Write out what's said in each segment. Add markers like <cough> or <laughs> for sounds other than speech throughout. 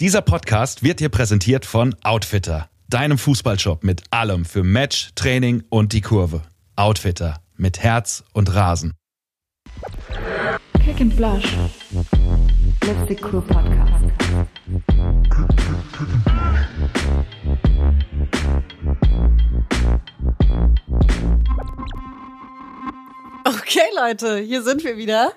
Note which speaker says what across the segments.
Speaker 1: Dieser Podcast wird dir präsentiert von Outfitter, deinem Fußballshop mit allem für Match, Training und die Kurve. Outfitter mit Herz und Rasen.
Speaker 2: Kick and Blush. Let's Cool Podcast.
Speaker 3: Okay, Leute, hier sind wir wieder.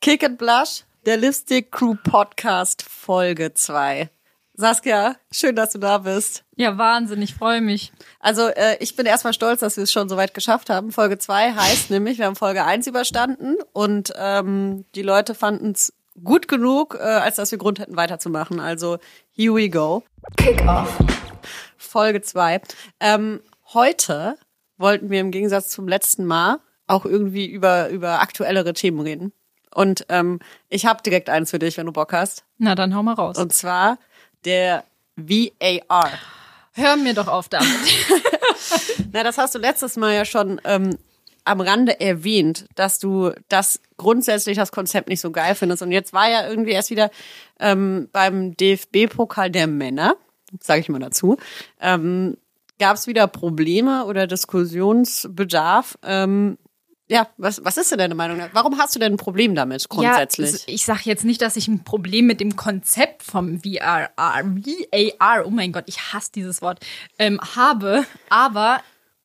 Speaker 3: Kick and Blush, der Lipstick Crew Podcast Folge 2. Saskia, schön, dass du da bist.
Speaker 4: Ja, Wahnsinn, ich freue mich.
Speaker 3: Also äh, ich bin erstmal stolz, dass wir es schon so weit geschafft haben. Folge 2 heißt nämlich, wir haben Folge 1 überstanden und ähm, die Leute fanden es gut genug, äh, als dass wir Grund hätten weiterzumachen. Also here we go.
Speaker 2: Kick off.
Speaker 3: Folge 2. Ähm, heute wollten wir im Gegensatz zum letzten Mal auch irgendwie über, über aktuellere Themen reden. Und ähm, ich habe direkt eins für dich, wenn du Bock hast.
Speaker 4: Na, dann hau mal raus.
Speaker 3: Und zwar der VAR.
Speaker 4: Hör mir doch auf damit. <laughs> <laughs>
Speaker 3: Na, das hast du letztes Mal ja schon ähm, am Rande erwähnt, dass du das grundsätzlich das Konzept nicht so geil findest. Und jetzt war ja irgendwie erst wieder ähm, beim DFB-Pokal der Männer, sage ich mal dazu, ähm, gab es wieder Probleme oder Diskussionsbedarf. Ähm, ja, was, was ist denn deine Meinung? Warum hast du denn ein Problem damit grundsätzlich?
Speaker 4: Ja, ich sage jetzt nicht, dass ich ein Problem mit dem Konzept vom VAR, VAR, oh mein Gott, ich hasse dieses Wort, ähm, habe, aber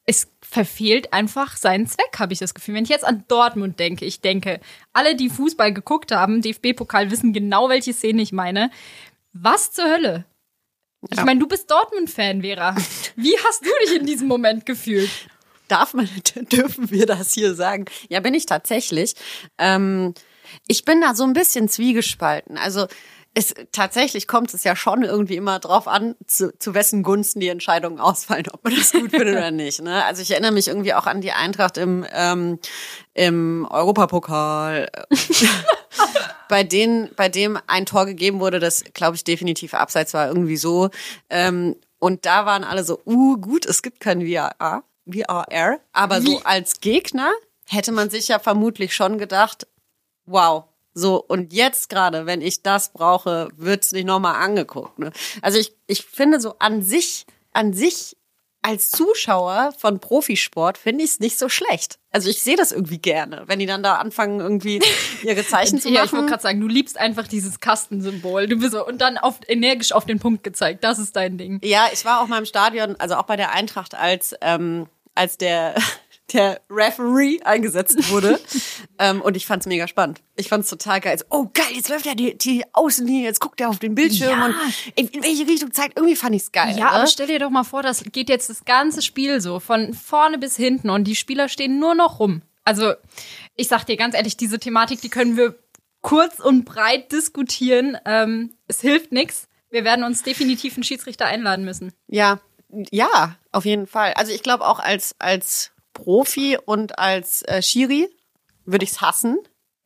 Speaker 4: es verfehlt einfach seinen Zweck, habe ich das Gefühl. Wenn ich jetzt an Dortmund denke, ich denke, alle, die Fußball geguckt haben, DFB-Pokal, wissen genau, welche Szene ich meine. Was zur Hölle? Ich meine, du bist Dortmund-Fan, Vera. <laughs> Wie hast du dich in diesem Moment gefühlt?
Speaker 3: Darf man, <laughs> dürfen wir das hier sagen? Ja, bin ich tatsächlich. Ähm, ich bin da so ein bisschen zwiegespalten. Also es, tatsächlich kommt es ja schon irgendwie immer drauf an, zu, zu wessen Gunsten die Entscheidungen ausfallen, ob man das gut findet oder <laughs> nicht. Ne? Also ich erinnere mich irgendwie auch an die Eintracht im, ähm, im Europapokal, <laughs> bei denen, bei dem ein Tor gegeben wurde, das glaube ich definitiv abseits war, irgendwie so. Ähm, und da waren alle so, uh, gut, es gibt kein VAR, VAR, aber so als Gegner hätte man sich ja vermutlich schon gedacht, wow, so, und jetzt gerade, wenn ich das brauche, wird's nicht nochmal angeguckt. Ne? Also ich, ich finde so an sich, an sich als Zuschauer von Profisport finde ich es nicht so schlecht. Also ich sehe das irgendwie gerne, wenn die dann da anfangen, irgendwie <laughs> ihre Zeichen zu machen.
Speaker 4: Ja, ich wollte gerade sagen, du liebst einfach dieses Kastensymbol. Du bist so, und dann auf, energisch auf den Punkt gezeigt. Das ist dein Ding.
Speaker 3: Ja, ich war auch mal im Stadion, also auch bei der Eintracht, als, ähm, als der <laughs> der Referee eingesetzt wurde. <laughs> ähm, und ich fand's mega spannend. Ich fand's total geil. So, oh geil, jetzt läuft er die, die Außenlinie, jetzt guckt er auf den Bildschirm
Speaker 4: Ja.
Speaker 3: und in, in welche Richtung zeigt. Irgendwie fand ich's geil.
Speaker 4: Ja,
Speaker 3: ne?
Speaker 4: aber stell dir doch mal vor, das geht jetzt das ganze Spiel so, von vorne bis hinten und die Spieler stehen nur noch rum. Also, ich sag dir ganz ehrlich, diese Thematik, die können wir kurz und breit diskutieren. Ähm, es hilft nichts. Wir werden uns definitiv einen Schiedsrichter einladen müssen.
Speaker 3: Ja, ja, auf jeden Fall. Also ich glaube auch als als Profi und als äh, Schiri würde ich's hassen.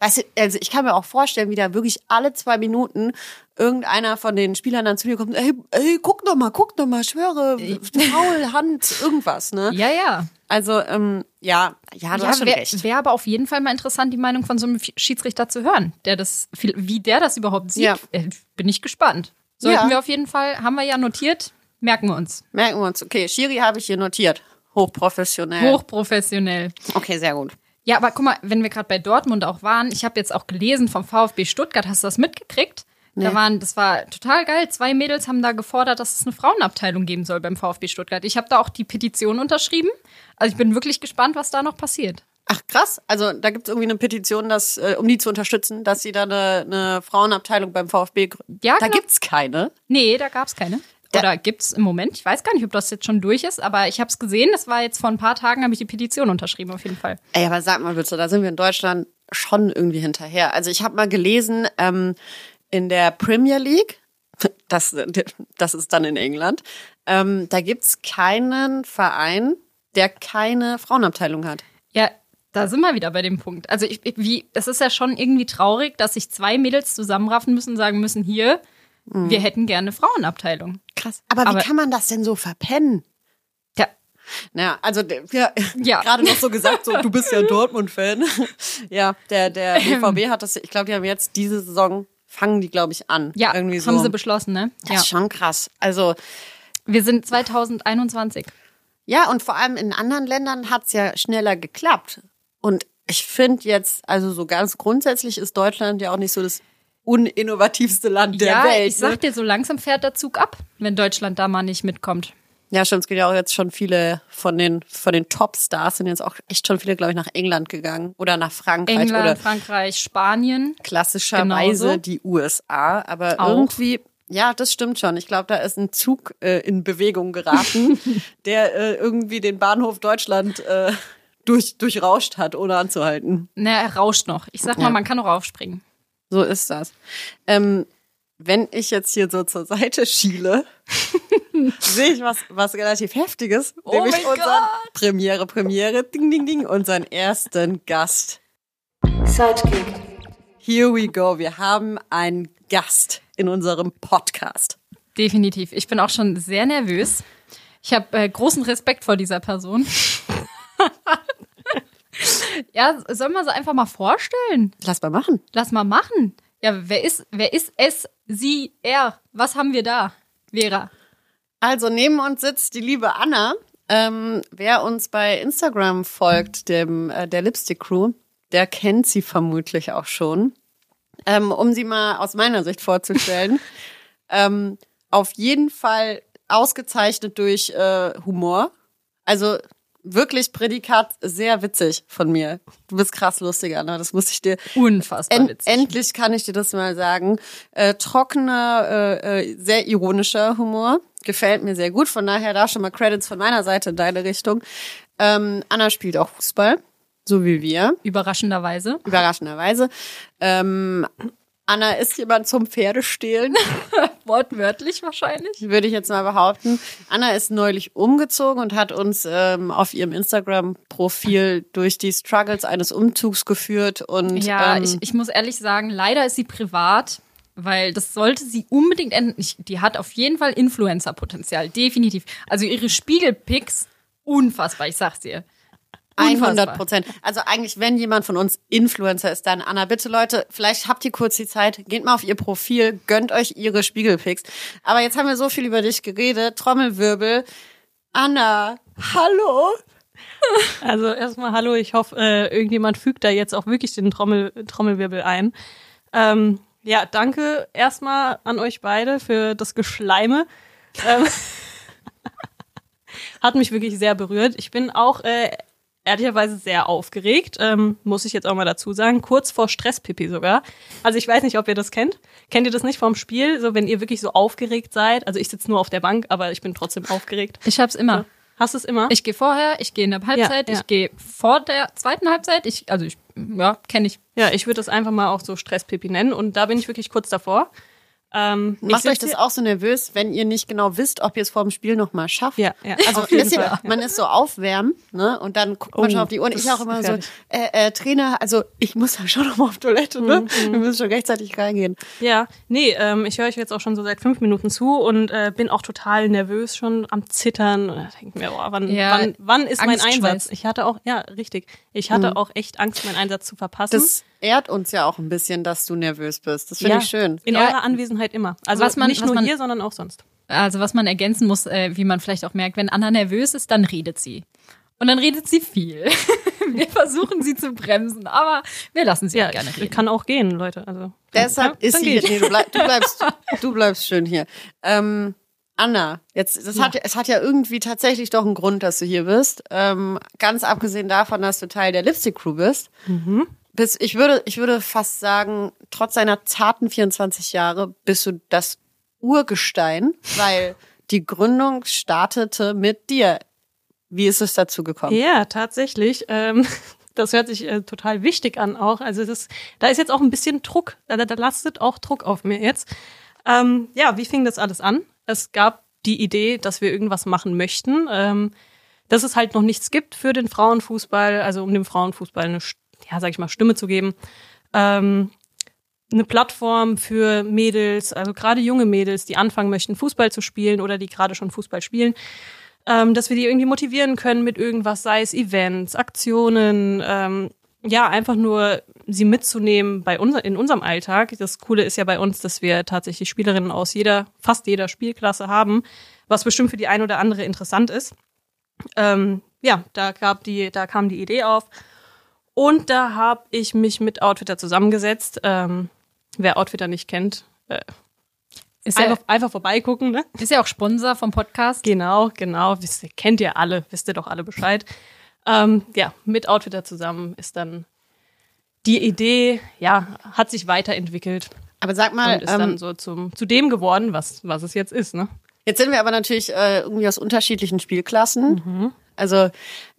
Speaker 3: Weißt du, also ich kann mir auch vorstellen, wie da wirklich alle zwei Minuten irgendeiner von den Spielern dann zu dir kommt, ey, ey guck doch mal, guck doch mal, schwöre, Foul, Hand, irgendwas, ne?
Speaker 4: Ja, ja.
Speaker 3: Also, ähm, ja, ja, du
Speaker 4: ja,
Speaker 3: hast schon
Speaker 4: wäre
Speaker 3: recht.
Speaker 4: wär aber auf jeden Fall mal interessant, die Meinung von so einem Schiedsrichter zu hören, der das, wie der das überhaupt sieht.
Speaker 3: Ja.
Speaker 4: Äh, Bin ich gespannt. Sollten
Speaker 3: Ja.
Speaker 4: wir auf jeden Fall, haben wir ja notiert, merken wir uns.
Speaker 3: Merken wir uns. Okay, Schiri habe ich hier notiert. Hochprofessionell.
Speaker 4: Hochprofessionell.
Speaker 3: Okay, sehr gut.
Speaker 4: Ja, aber guck mal, wenn wir gerade bei Dortmund auch waren, ich habe jetzt auch gelesen vom VfB Stuttgart, hast du das mitgekriegt? Da
Speaker 3: Nee.
Speaker 4: waren, das war total geil. Zwei Mädels haben da gefordert, dass es eine Frauenabteilung geben soll beim VfB Stuttgart. Ich habe da auch die Petition unterschrieben. Also ich bin wirklich gespannt, was da noch passiert.
Speaker 3: Ach krass, also da gibt es irgendwie eine Petition, dass, äh, um die zu unterstützen, dass sie da eine, eine Frauenabteilung beim VfB gründen.
Speaker 4: Ja,
Speaker 3: da
Speaker 4: genau.
Speaker 3: gibt's keine.
Speaker 4: Nee, da gab's keine.
Speaker 3: Da-
Speaker 4: Oder gibt's im Moment? Ich weiß gar nicht, ob das jetzt schon durch ist, aber ich habe es gesehen. Das war jetzt vor ein paar Tagen, habe ich die Petition unterschrieben, auf jeden Fall.
Speaker 3: Ey, aber sag mal bitte, da sind wir in Deutschland schon irgendwie hinterher. Also ich habe mal gelesen, ähm, in der Premier League, <laughs> das, das ist dann in England, ähm, da gibt's keinen Verein, der keine Frauenabteilung hat.
Speaker 4: Ja, da sind wir wieder bei dem Punkt. Also ich, ich- wie, es ist ja schon irgendwie traurig, dass sich zwei Mädels zusammenraffen müssen und sagen müssen, hier, wir hätten gerne Frauenabteilung.
Speaker 3: Krass. Aber,
Speaker 4: Aber-
Speaker 3: wie kann man das denn so verpennen?
Speaker 4: Ja,
Speaker 3: Naja, also wir <laughs>
Speaker 4: Ja.
Speaker 3: gerade noch so gesagt, so du bist ja <laughs> Dortmund-Fan. <laughs> ja, der, der BVB hat das, ich glaube, die haben jetzt diese Saison fangen die, glaube ich, an.
Speaker 4: Ja,
Speaker 3: irgendwie so.
Speaker 4: haben sie beschlossen, ne?
Speaker 3: das
Speaker 4: Ja.
Speaker 3: ist schon krass. Also,
Speaker 4: Wir sind 2021.
Speaker 3: ja, und vor allem in anderen Ländern hat's ja schneller geklappt. Und ich finde jetzt, also so ganz grundsätzlich ist Deutschland ja auch nicht so das uninnovativste Land der
Speaker 4: ja,
Speaker 3: Welt.
Speaker 4: ich sag
Speaker 3: ne?
Speaker 4: dir, so langsam fährt der Zug ab, wenn Deutschland da mal nicht mitkommt.
Speaker 3: Ja, stimmt. Es geht ja auch jetzt schon viele von den, von den Top-Stars sind jetzt auch echt schon viele, glaube ich, nach England gegangen oder nach Frankreich
Speaker 4: England,
Speaker 3: oder
Speaker 4: Frankreich, Spanien.
Speaker 3: klassischerweise
Speaker 4: Genauso.
Speaker 3: die USA. Aber
Speaker 4: Auch.
Speaker 3: irgendwie, ja, das stimmt schon. Ich glaube, da ist ein Zug äh, in Bewegung geraten, <laughs> der äh, irgendwie den Bahnhof Deutschland äh, durch, durchrauscht hat, ohne anzuhalten.
Speaker 4: Na, er rauscht noch. Ich sag mal,
Speaker 3: Ja.
Speaker 4: man kann noch aufspringen.
Speaker 3: So ist das. Ähm, wenn ich jetzt hier so zur Seite schiele, <laughs> sehe ich was, was relativ Heftiges.
Speaker 4: Oh
Speaker 3: nämlich unseren
Speaker 4: Gott.
Speaker 3: Premiere, Premiere, ding, ding, ding, unseren ersten Gast.
Speaker 2: Sidekick.
Speaker 3: Here we go. Wir haben einen Gast in unserem Podcast.
Speaker 4: Definitiv. Ich bin auch schon sehr nervös. Ich habe äh, großen Respekt vor dieser Person. <laughs> <laughs> ja, sollen wir sie einfach mal vorstellen?
Speaker 3: Lass mal machen.
Speaker 4: Lass mal machen. Ja, wer ist, wer ist es, sie, er? Was haben wir da, Vera?
Speaker 3: Also neben uns sitzt die liebe Anna. Ähm, wer uns bei Instagram folgt, dem äh, der Lipstick Crew, der kennt sie vermutlich auch schon. Ähm, um sie mal aus meiner Sicht vorzustellen, <laughs> ähm, auf jeden Fall ausgezeichnet durch äh, Humor. Also wirklich Prädikat sehr witzig von mir. Du bist krass lustig, Anna. Das muss ich dir
Speaker 4: Unfassbar
Speaker 3: En
Speaker 4: witzig.
Speaker 3: endlich kann ich dir das mal sagen. Äh, trockener, äh, äh, sehr ironischer Humor. Gefällt mir sehr gut. Von daher da schon mal Credits von meiner Seite in deine Richtung. Ähm, Anna spielt auch Fußball, so wie wir,
Speaker 4: Überraschenderweise.
Speaker 3: überraschenderweise. Ähm, Anna ist jemand zum Pferdestehlen, <laughs>
Speaker 4: Wortwörtlich wahrscheinlich.
Speaker 3: würde ich jetzt mal behaupten. Anna ist neulich umgezogen und hat uns ähm, auf ihrem Instagram-Profil durch die Struggles eines Umzugs geführt. Und
Speaker 4: Ja,
Speaker 3: ähm,
Speaker 4: ich, ich muss ehrlich sagen, leider ist sie privat, weil das sollte sie unbedingt enden. Die hat auf jeden Fall Influencer-Potenzial, definitiv. Also ihre Spiegelpics, unfassbar, ich sag's dir.
Speaker 3: 100
Speaker 4: Unfassbar.
Speaker 3: Prozent. Also eigentlich, wenn jemand von uns Influencer ist, dann Anna, bitte Leute, vielleicht habt ihr kurz die Zeit, geht mal auf ihr Profil, gönnt euch ihre Spiegelpics. Aber jetzt haben wir so viel über dich geredet, Trommelwirbel. Anna, hallo.
Speaker 5: Also erstmal hallo, ich hoffe, äh, irgendjemand fügt da jetzt auch wirklich den Trommel, Trommelwirbel ein. Ähm, ja, danke erstmal an euch beide für das Geschleime. Ähm, <laughs> hat mich wirklich sehr berührt. Ich bin auch äh, ehrlicherweise sehr aufgeregt, ähm, muss ich jetzt auch mal dazu sagen. Kurz vor Stresspipi sogar. Also ich weiß nicht, ob ihr das kennt. Kennt ihr das nicht vom Spiel? So, wenn ihr wirklich so aufgeregt seid. Also ich sitze nur auf der Bank, aber ich bin trotzdem aufgeregt.
Speaker 4: Ich hab's immer.
Speaker 5: Hast du es immer?
Speaker 4: Ich gehe vorher, ich gehe in der Halbzeit,
Speaker 5: Ja, ja.
Speaker 4: ich gehe vor der zweiten Halbzeit. Ich, also ich, ja, kenne ich.
Speaker 5: Ja, ich würde das einfach mal auch so Stresspipi nennen und da bin ich wirklich kurz davor. Ähm,
Speaker 3: Macht euch das auch so nervös, wenn ihr nicht genau wisst, ob ihr es vor dem Spiel noch mal schafft?
Speaker 5: Ja, ja.
Speaker 3: Also ihr,
Speaker 5: Fall.
Speaker 3: man ist so aufwärmen, ne? Und dann guckt man
Speaker 5: Oh,
Speaker 3: schon auf die Uhr.
Speaker 5: das
Speaker 3: Ich auch immer
Speaker 5: ist
Speaker 3: so, äh, äh, Trainer, also ich muss da schon noch mal auf Toilette, ne?
Speaker 5: Mhm,
Speaker 3: Wir müssen schon rechtzeitig reingehen.
Speaker 5: Ja, nee, ähm, ich höre euch jetzt auch schon so seit fünf Minuten zu und äh, bin auch total nervös schon am Zittern. Und da denke mir, oh, wann,
Speaker 4: Ja,
Speaker 5: wann, wann ist mein. Einsatz? Ich hatte auch, ja, richtig. Ich hatte auch echt Angst, meinen Einsatz zu verpassen.
Speaker 3: Das ehrt uns ja auch ein bisschen, dass du nervös bist. Das finde
Speaker 5: ja,
Speaker 3: ich schön.
Speaker 5: In
Speaker 4: Ja.
Speaker 5: eurer Anwesenheit immer. Also
Speaker 4: Was man-
Speaker 5: nicht
Speaker 4: was
Speaker 5: nur
Speaker 4: man-
Speaker 5: hier, sondern auch sonst.
Speaker 4: Also was man ergänzen muss, äh, wie man vielleicht auch merkt, wenn Anna nervös ist, dann redet sie. Und dann redet sie viel. <laughs> wir versuchen sie zu bremsen, aber wir lassen sie
Speaker 5: Ja,
Speaker 4: auch gerne reden.
Speaker 5: kann auch gehen, Leute. Also
Speaker 3: Deshalb
Speaker 5: ja,
Speaker 3: ist sie hier. Nee, du, bleib, du, bleibst, <laughs> du bleibst schön hier. Ähm, Anna, jetzt, das hat, es hat ja irgendwie tatsächlich doch einen Grund, dass du hier bist. Ähm, ganz abgesehen davon, dass du Teil der Lipstick Crew bist. Bis, ich würde, ich würde fast sagen, trotz deiner zarten 24 Jahre bist du das Urgestein, weil die Gründung startete mit dir. Wie ist es dazu gekommen?
Speaker 5: Ja, tatsächlich. Ähm, <laughs> das hört sich äh, total wichtig an auch. Also das, da ist jetzt auch ein bisschen Druck, da, da lastet auch Druck auf mir jetzt. Ähm, ja, wie fing das alles an? Es gab die Idee, dass wir irgendwas machen möchten, ähm, dass es halt noch nichts gibt für den Frauenfußball, also um dem Frauenfußball eine, ja, sag ich mal, Stimme zu geben. Ähm, eine Plattform für Mädels, also gerade junge Mädels, die anfangen möchten, Fußball zu spielen oder die gerade schon Fußball spielen, ähm, dass wir die irgendwie motivieren können mit irgendwas, sei es Events, Aktionen, ähm, ja, einfach nur sie mitzunehmen bei unser, in unserem Alltag. Das Coole ist ja bei uns, dass wir tatsächlich Spielerinnen aus jeder, fast jeder Spielklasse haben, was bestimmt für die eine oder andere interessant ist. Ähm, ja, da gab die, da kam die Idee auf. Und da habe ich mich mit Outfitter zusammengesetzt. Ähm, wer Outfitter nicht kennt, äh,
Speaker 4: Ist ja,
Speaker 5: einfach, einfach vorbeigucken, ne?
Speaker 4: ist ja auch Sponsor vom Podcast.
Speaker 5: Genau, genau. Wisst ihr, kennt ihr alle, wisst ihr doch alle Bescheid. Ähm, ja, mit Outfitter zusammen ist dann die Idee, ja, hat sich weiterentwickelt
Speaker 3: Aber sag mal,
Speaker 5: und ist dann
Speaker 3: ähm,
Speaker 5: so zum, zu dem geworden, was, was es jetzt ist, ne?
Speaker 3: jetzt sind wir aber natürlich äh, irgendwie aus unterschiedlichen Spielklassen.
Speaker 5: Mhm.
Speaker 3: Also, äh,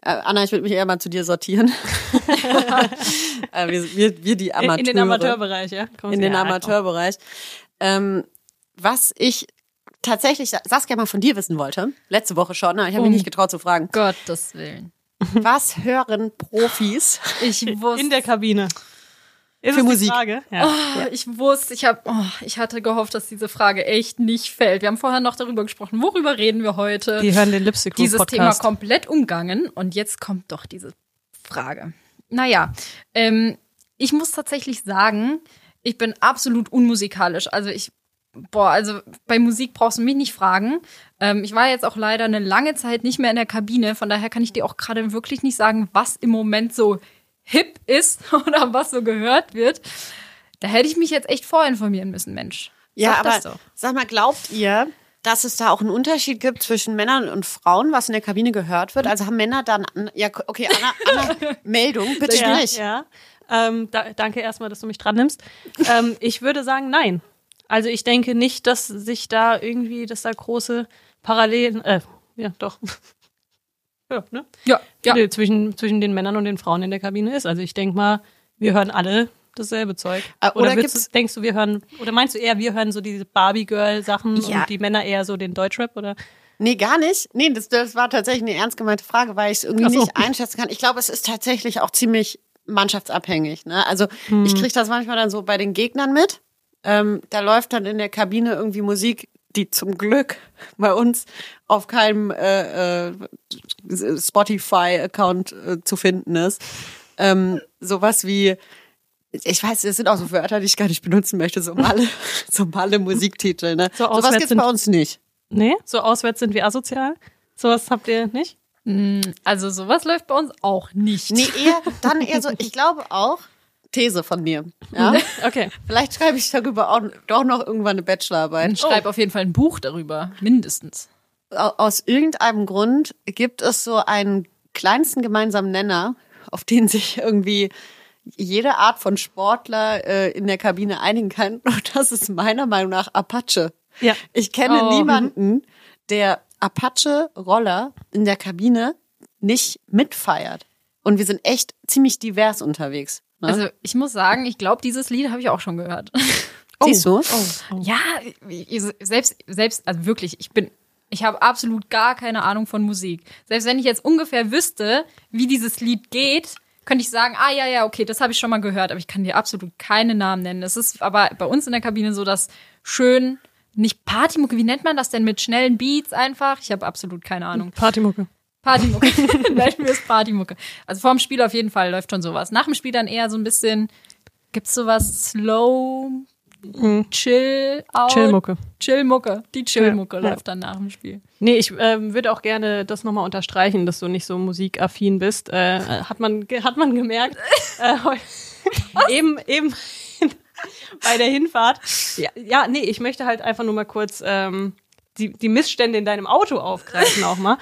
Speaker 3: Anna, ich würde mich eher mal zu dir sortieren. <laughs> äh, wir, wir, wir die Amateure.
Speaker 5: In den Amateurbereich, ja? Kommen
Speaker 3: in den
Speaker 5: ja,
Speaker 3: Amateurbereich. Ähm, was ich tatsächlich, Saskia, mal von dir wissen wollte, letzte Woche schon, ne? ich habe mich
Speaker 4: Um.
Speaker 3: nicht getraut zu fragen,
Speaker 4: Gottes Willen.
Speaker 3: was hören Profis?
Speaker 4: Ich <laughs> wusste,
Speaker 5: In der Kabine. Ist
Speaker 3: Für Musik.
Speaker 5: Ja.
Speaker 4: Oh, ich wusste, ich habe, oh, ich hatte gehofft, dass diese Frage echt nicht fällt. Wir haben vorher noch darüber gesprochen. Worüber reden wir heute?
Speaker 5: Die hören den Lipstick
Speaker 4: Dieses Thema
Speaker 5: Podcast.
Speaker 4: komplett umgangen und jetzt kommt doch diese Frage. Naja, ähm, ich muss tatsächlich sagen, ich bin absolut unmusikalisch. Also ich, boah, also bei Musik brauchst du mich nicht fragen. Ähm, ich war jetzt auch leider eine lange Zeit nicht mehr in der Kabine, von daher kann ich dir auch gerade wirklich nicht sagen, was im Moment so hip ist <laughs> oder was so gehört wird. Da hätte ich mich jetzt echt vorinformieren müssen, Mensch.
Speaker 3: Ja,
Speaker 4: Sag
Speaker 3: aber
Speaker 4: doch.
Speaker 3: sag mal, glaubt ihr, dass es da auch einen Unterschied gibt zwischen Männern und Frauen, was in der Kabine gehört wird? Also haben Männer dann, ja, okay, Anna, Anna <laughs> Meldung, bitte
Speaker 5: ja,
Speaker 3: sprich.
Speaker 5: ja. Ähm, da, danke erstmal, dass du mich dran nimmst. ähm, ich würde sagen, nein. Also ich denke nicht, dass sich da irgendwie, dass da große Parallelen, äh, ja, doch. Ja, ne?
Speaker 4: Ja, ja.
Speaker 5: Zwischen, zwischen den Männern und den Frauen in der Kabine ist. Also ich denke mal, wir hören alle dasselbe Zeug.
Speaker 3: Äh,
Speaker 5: Oder,
Speaker 3: oder
Speaker 5: du, denkst du, wir hören, oder meinst du eher, wir hören so diese Barbie-Girl-Sachen
Speaker 3: Ja.
Speaker 5: und die Männer eher so den Deutschrap oder?
Speaker 3: Nee, gar nicht. Nee, das, das war tatsächlich eine ernst gemeinte Frage, weil ich es irgendwie
Speaker 5: so.
Speaker 3: nicht einschätzen kann. Ich glaube, es ist tatsächlich auch ziemlich mannschaftsabhängig. Ne? Also
Speaker 5: Hm.
Speaker 3: ich kriege das manchmal dann so bei den Gegnern mit. Ähm, da läuft dann in der Kabine irgendwie Musik, die zum Glück bei uns auf keinem äh, äh, Spotify-Account äh, zu finden ist. Ähm, sowas wie, ich weiß, das sind auch so Wörter, die ich gar nicht benutzen möchte, so Malle, <laughs> so Malle Musiktitel. Ne?
Speaker 5: So
Speaker 3: Sowas
Speaker 5: auswärts
Speaker 3: gibt's
Speaker 5: sind-
Speaker 3: bei uns nicht.
Speaker 5: Nee? So auswärts sind wir asozial? Sowas habt ihr nicht?
Speaker 4: Also sowas läuft bei uns auch nicht.
Speaker 3: Nee, eher, dann eher so, ich glaube auch, These von mir. Ja? <laughs>
Speaker 5: Okay.
Speaker 3: Vielleicht schreibe ich darüber auch doch noch irgendwann eine Bachelorarbeit.
Speaker 4: Schreib auf jeden Fall ein Buch darüber, mindestens.
Speaker 3: Au- Aus irgendeinem Grund gibt es so einen kleinsten gemeinsamen Nenner, auf den sich irgendwie jede Art von Sportler äh, in der Kabine einigen kann. <laughs> Und das ist meiner Meinung nach Apache.
Speaker 5: Ja.
Speaker 3: Ich kenne
Speaker 4: Oh.
Speaker 3: niemanden, der Apache-Roller in der Kabine nicht mitfeiert. Und wir sind echt ziemlich divers unterwegs. Ne?
Speaker 4: Also ich muss sagen, ich glaube, dieses Lied habe ich auch schon gehört. <laughs>
Speaker 3: Siehst du?
Speaker 4: Ja, ich- selbst, selbst, also wirklich, ich bin, ich habe absolut gar keine Ahnung von Musik. Selbst wenn ich jetzt ungefähr wüsste, wie dieses Lied geht, könnte ich sagen, ah ja, ja, okay, das habe ich schon mal gehört, aber ich kann dir absolut keine Namen nennen. Es ist aber bei uns in der Kabine so, dass schön, nicht Partymucke, wie nennt man das denn mit schnellen Beats einfach? Ich habe absolut keine Ahnung.
Speaker 5: Partymucke.
Speaker 4: Partymucke. <laughs> Mir ist Partymucke. Also vorm Spiel auf jeden Fall läuft schon sowas. Nach dem Spiel dann eher so ein bisschen, gibt's sowas slow, chill out?
Speaker 5: Chillmucke.
Speaker 4: Chillmucke. Die Chillmucke
Speaker 5: Ja, ja.
Speaker 4: läuft dann nach dem Spiel.
Speaker 5: Nee, ich ähm, würde auch gerne das nochmal unterstreichen, dass du nicht so musikaffin bist. Äh, hat, man, hat man gemerkt. <laughs> äh, eben, eben <laughs> bei der Hinfahrt. Ja, ja, nee, ich möchte halt einfach nur mal kurz ähm, die, die Missstände in deinem Auto aufgreifen auch mal.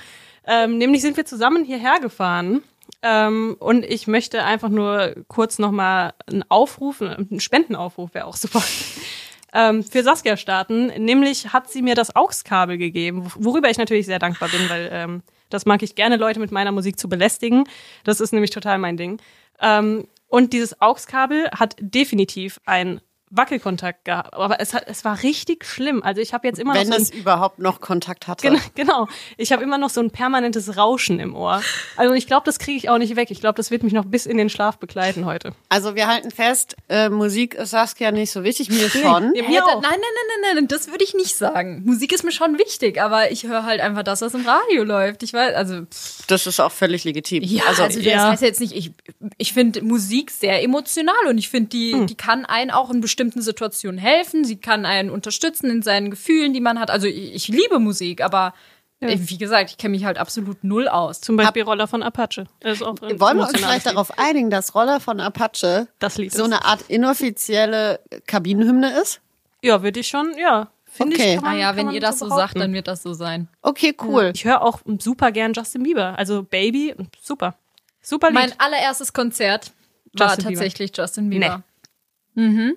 Speaker 5: Ähm, nämlich sind wir zusammen hierher gefahren. Ähm, und ich möchte einfach nur kurz nochmal einen Aufruf, einen Spendenaufruf wäre auch super, <laughs> ähm, für Saskia starten. Nämlich hat sie mir das AUX-Kabel gegeben, worüber ich natürlich sehr dankbar bin, weil ähm, das mag ich gerne, Leute mit meiner Musik zu belästigen. Das ist nämlich total mein Ding. Ähm, und dieses AUX-Kabel hat definitiv ein Wackelkontakt gehabt. Aber es, hat, es war richtig schlimm. Also ich habe jetzt immer
Speaker 3: Wenn
Speaker 5: noch so
Speaker 3: es überhaupt noch Kontakt hatte.
Speaker 5: Genau, genau. Ich habe immer noch so ein permanentes Rauschen im Ohr. Also ich glaube, das kriege ich auch nicht weg. Ich glaube, das wird mich noch bis in den Schlaf begleiten heute.
Speaker 3: Also wir halten fest, äh, Musik ist Saskia nicht so wichtig, mir schon.
Speaker 4: Hä,
Speaker 5: mir auch.
Speaker 4: nein, nein, nein, nein, nein, das würde ich nicht sagen. Musik ist mir schon wichtig, aber ich höre halt einfach das, was im Radio läuft. Ich weiß, also pff,
Speaker 3: Das ist auch völlig legitim.
Speaker 4: ja,
Speaker 3: also,
Speaker 4: also, das
Speaker 5: ja.
Speaker 4: heißt jetzt nicht, ich, ich finde Musik sehr emotional und ich finde, die, die kann einen auch in bestimmten Situationen helfen. Sie kann einen unterstützen in seinen Gefühlen, die man hat. Also ich, ich liebe Musik, aber äh, wie gesagt, ich kenne mich halt absolut null aus.
Speaker 5: Zum Beispiel Roller von Apache.
Speaker 3: Wollen wir uns vielleicht
Speaker 5: Lied.
Speaker 3: darauf einigen, dass Roller von Apache
Speaker 5: Das Lied
Speaker 3: so
Speaker 5: ist.
Speaker 3: eine Art inoffizielle Kabinenhymne ist?
Speaker 5: Ja, würde ich schon, ja. Finde
Speaker 3: Okay.
Speaker 5: ich. Man,
Speaker 4: Ah wenn
Speaker 5: man
Speaker 4: ihr das so
Speaker 5: behaupten.
Speaker 4: sagt, dann wird das so sein.
Speaker 3: Okay, cool.
Speaker 5: Ich höre auch super gern Justin Bieber. Also Baby, super. Super Lied.
Speaker 4: Mein allererstes Konzert war
Speaker 5: Justin Bieber.
Speaker 4: tatsächlich Justin Bieber.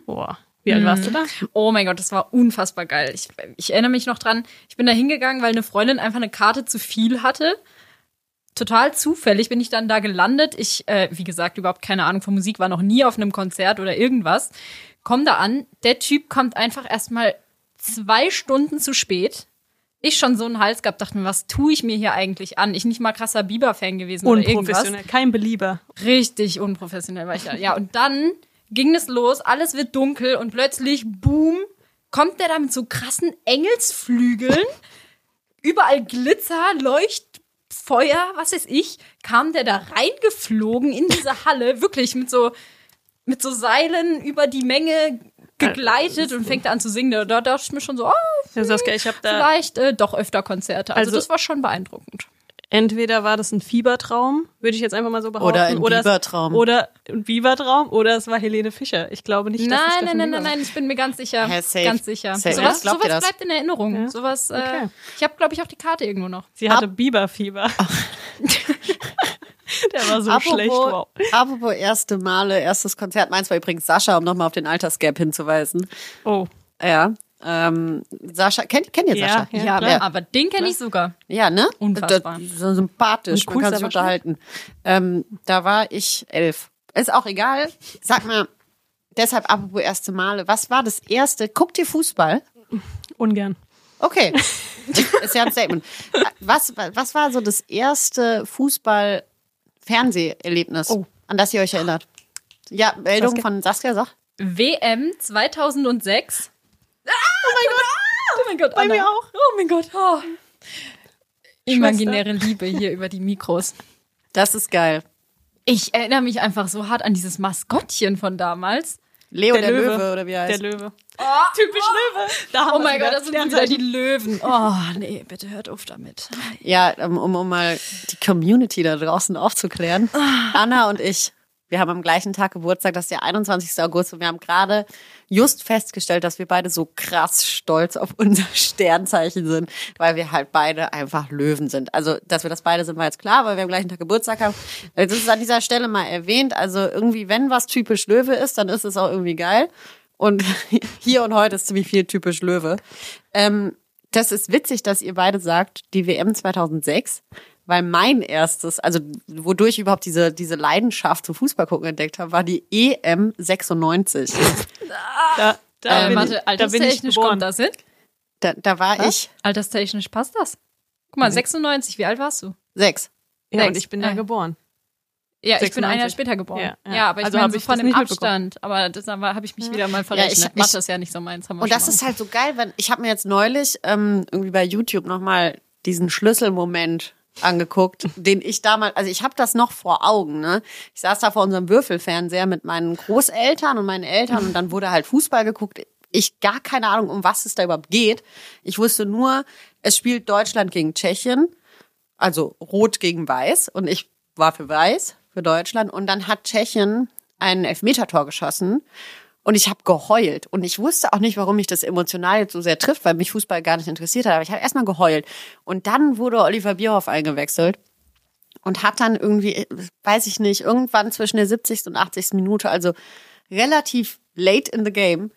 Speaker 5: Boah. Wie alt warst du da?
Speaker 4: Oh mein Gott, das war unfassbar geil. Ich, ich erinnere mich noch dran, ich bin da hingegangen, weil eine Freundin einfach eine Karte zu viel hatte. Total zufällig bin ich dann da gelandet. Ich, äh, wie gesagt, überhaupt keine Ahnung von Musik, war noch nie auf einem Konzert oder irgendwas. Komm da an, der Typ kommt einfach erstmal zwei Stunden zu spät. Ich schon so einen Hals gehabt, dachte mir, was tue ich mir hier eigentlich an? Ich nicht mal krasser Bieber-Fan gewesen oder irgendwas.
Speaker 5: Unprofessionell. Kein Belieber.
Speaker 4: Richtig unprofessionell war ich da. Ja, und dann ging es los, alles wird dunkel und plötzlich, boom, kommt der da mit so krassen Engelsflügeln, überall Glitzer, Leuchtfeuer, was weiß ich, kam der da reingeflogen in diese Halle, wirklich mit so, mit so Seilen über die Menge gegleitet und fängt an zu singen. Da, da dachte ich mir schon so, oh,
Speaker 5: Ja, Saskia, ich habe da
Speaker 4: vielleicht äh, doch öfter Konzerte. Also,
Speaker 5: Also-
Speaker 4: das war schon beeindruckend.
Speaker 5: Entweder war das ein Fiebertraum, würde ich jetzt einfach mal so behaupten,
Speaker 3: Oder ein Bibertraum.
Speaker 5: oder ein Bibertraum, oder es war Helene Fischer. Ich glaube nicht, dass es
Speaker 4: Nein, nein, nein, nein, nein, ich bin mir ganz sicher.
Speaker 3: Hä, safe.
Speaker 4: Ganz sicher.
Speaker 3: Safe.
Speaker 4: Sowas,
Speaker 3: ihr
Speaker 4: sowas
Speaker 3: das?
Speaker 4: bleibt in Erinnerung.
Speaker 5: Ja.
Speaker 4: Sowas, äh,
Speaker 5: Okay.
Speaker 4: ich habe, glaube ich, auch die Karte irgendwo noch.
Speaker 5: Sie hatte Biberfieber. <laughs> Der war so schlecht, wow.
Speaker 3: apropos erste Male, erstes Konzert. Meins war übrigens Sascha, um nochmal auf den Altersgap hinzuweisen.
Speaker 5: Oh,
Speaker 3: Ja. Ähm, Sascha, kennt, kennt ihr
Speaker 5: Ja,
Speaker 3: Sascha?
Speaker 5: ja,
Speaker 4: Ja,
Speaker 5: klar.
Speaker 4: aber den kenne ich sogar.
Speaker 3: Ja, ne?
Speaker 4: Unfassbar.
Speaker 3: Das, so sympathisch,
Speaker 5: Und
Speaker 3: man kann sich unterhalten. Ähm, da war ich elf. Ist auch egal. Sag mal, deshalb apropos erste Male. Was war das erste? Guckt ihr Fußball?
Speaker 5: ungern.
Speaker 3: Okay. <laughs> ist ja ein Statement. Was, was war so das erste Fußball-Fernseh-Erlebnis,
Speaker 5: Oh.
Speaker 3: an das ihr euch erinnert? Ja, Meldung
Speaker 5: Saskia?
Speaker 3: von Saskia, sag.
Speaker 4: WM 2006. Ah, oh mein Gott. Oh mein Gott,
Speaker 5: Bei
Speaker 4: Anna.
Speaker 5: mir auch.
Speaker 4: Oh mein Gott. Oh. Imaginäre Liebe hier über die Mikros.
Speaker 3: Das ist geil.
Speaker 4: Ich erinnere mich einfach so hart an dieses Maskottchen von damals.
Speaker 3: Leo der,
Speaker 5: Der
Speaker 3: Löwe.
Speaker 5: Löwe.
Speaker 3: oder wie er
Speaker 5: Der
Speaker 3: heißt.
Speaker 5: Löwe.
Speaker 4: Oh,
Speaker 5: Typisch Löwe. Da haben
Speaker 4: Oh mein. Gott, das sind wieder die Löwen. <laughs> Oh, nee, bitte hört auf damit.
Speaker 3: Ja, um, um, um mal die Community da draußen aufzuklären. Anna und ich, wir haben am gleichen Tag Geburtstag, das ist der 21. August und wir haben gerade just festgestellt, dass wir beide so krass stolz auf unser <laughs> Sternzeichen sind, weil wir halt beide einfach Löwen sind. Also, dass wir das beide sind, war jetzt klar, weil wir am gleichen Tag Geburtstag haben. Das ist an dieser Stelle mal erwähnt. Also irgendwie, wenn was typisch Löwe ist, dann ist es auch irgendwie geil. Und <laughs> hier und heute ist ziemlich viel typisch Löwe. Ähm, das ist witzig, dass ihr beide sagt, die WM 2006, weil mein erstes, also wodurch ich überhaupt diese, diese Leidenschaft zum Fußball gucken entdeckt habe, war die EM 96.
Speaker 5: Da, da
Speaker 4: Äh,
Speaker 5: bin
Speaker 4: warte,
Speaker 5: ich, da bin ich
Speaker 4: alterstechnisch
Speaker 5: geboren.
Speaker 4: kommt das hin?
Speaker 3: Da, da war ich
Speaker 4: Alterstechnisch passt das. Guck mal, 96, wie alt warst du?
Speaker 3: sechs.
Speaker 5: Ja, und
Speaker 4: Sechs.
Speaker 5: ich bin da
Speaker 4: Äh.
Speaker 5: geboren.
Speaker 4: Ja, ich bin ein Jahr
Speaker 5: 96.
Speaker 4: später geboren.
Speaker 5: Ja,
Speaker 4: Ja,
Speaker 5: ja.
Speaker 4: aber ich
Speaker 5: Also
Speaker 4: meine so
Speaker 5: ich
Speaker 4: von
Speaker 5: das
Speaker 4: dem. Abstand. Aber das habe ich mich wieder mal verrechnet.
Speaker 3: ich-
Speaker 4: Mathe ist ja nicht so meins. Haben wir
Speaker 3: Und das
Speaker 4: mal.
Speaker 3: ist halt so geil, wenn ich habe mir jetzt neulich ähm, irgendwie bei YouTube nochmal diesen Schlüsselmoment angeguckt, den ich damals, also ich habe das noch vor Augen, ne? Ich saß da vor unserem Würfelfernseher mit meinen Großeltern und meinen Eltern und dann wurde halt Fußball geguckt. Ich gar keine Ahnung, um was es da überhaupt geht. Ich wusste nur, es spielt Deutschland gegen Tschechien, also rot gegen weiß und ich war für weiß, für Deutschland und dann hat Tschechien ein Elfmetertor geschossen und ich habe geheult und ich wusste auch nicht, warum mich das emotional jetzt so sehr trifft, weil mich Fußball gar nicht interessiert hat, aber ich habe erstmal geheult und dann wurde Oliver Bierhoff eingewechselt und hat dann irgendwie, weiß ich nicht, irgendwann zwischen der 70. und 80. Minute, also relativ late in the game,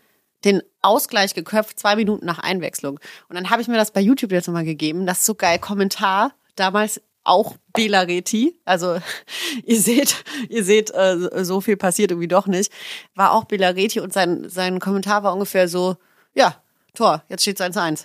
Speaker 3: den Ausgleich geköpft, zwei Minuten nach Einwechslung. Und dann habe ich mir das bei YouTube jetzt nochmal gegeben. Das ist so geil. Kommentar damals auch Bela Reti. Also <laughs> ihr seht, ihr seht, äh, so viel passiert irgendwie doch nicht. War auch Bela Reti und sein, sein Kommentar war ungefähr so, ja, Tor, jetzt steht es 1-1.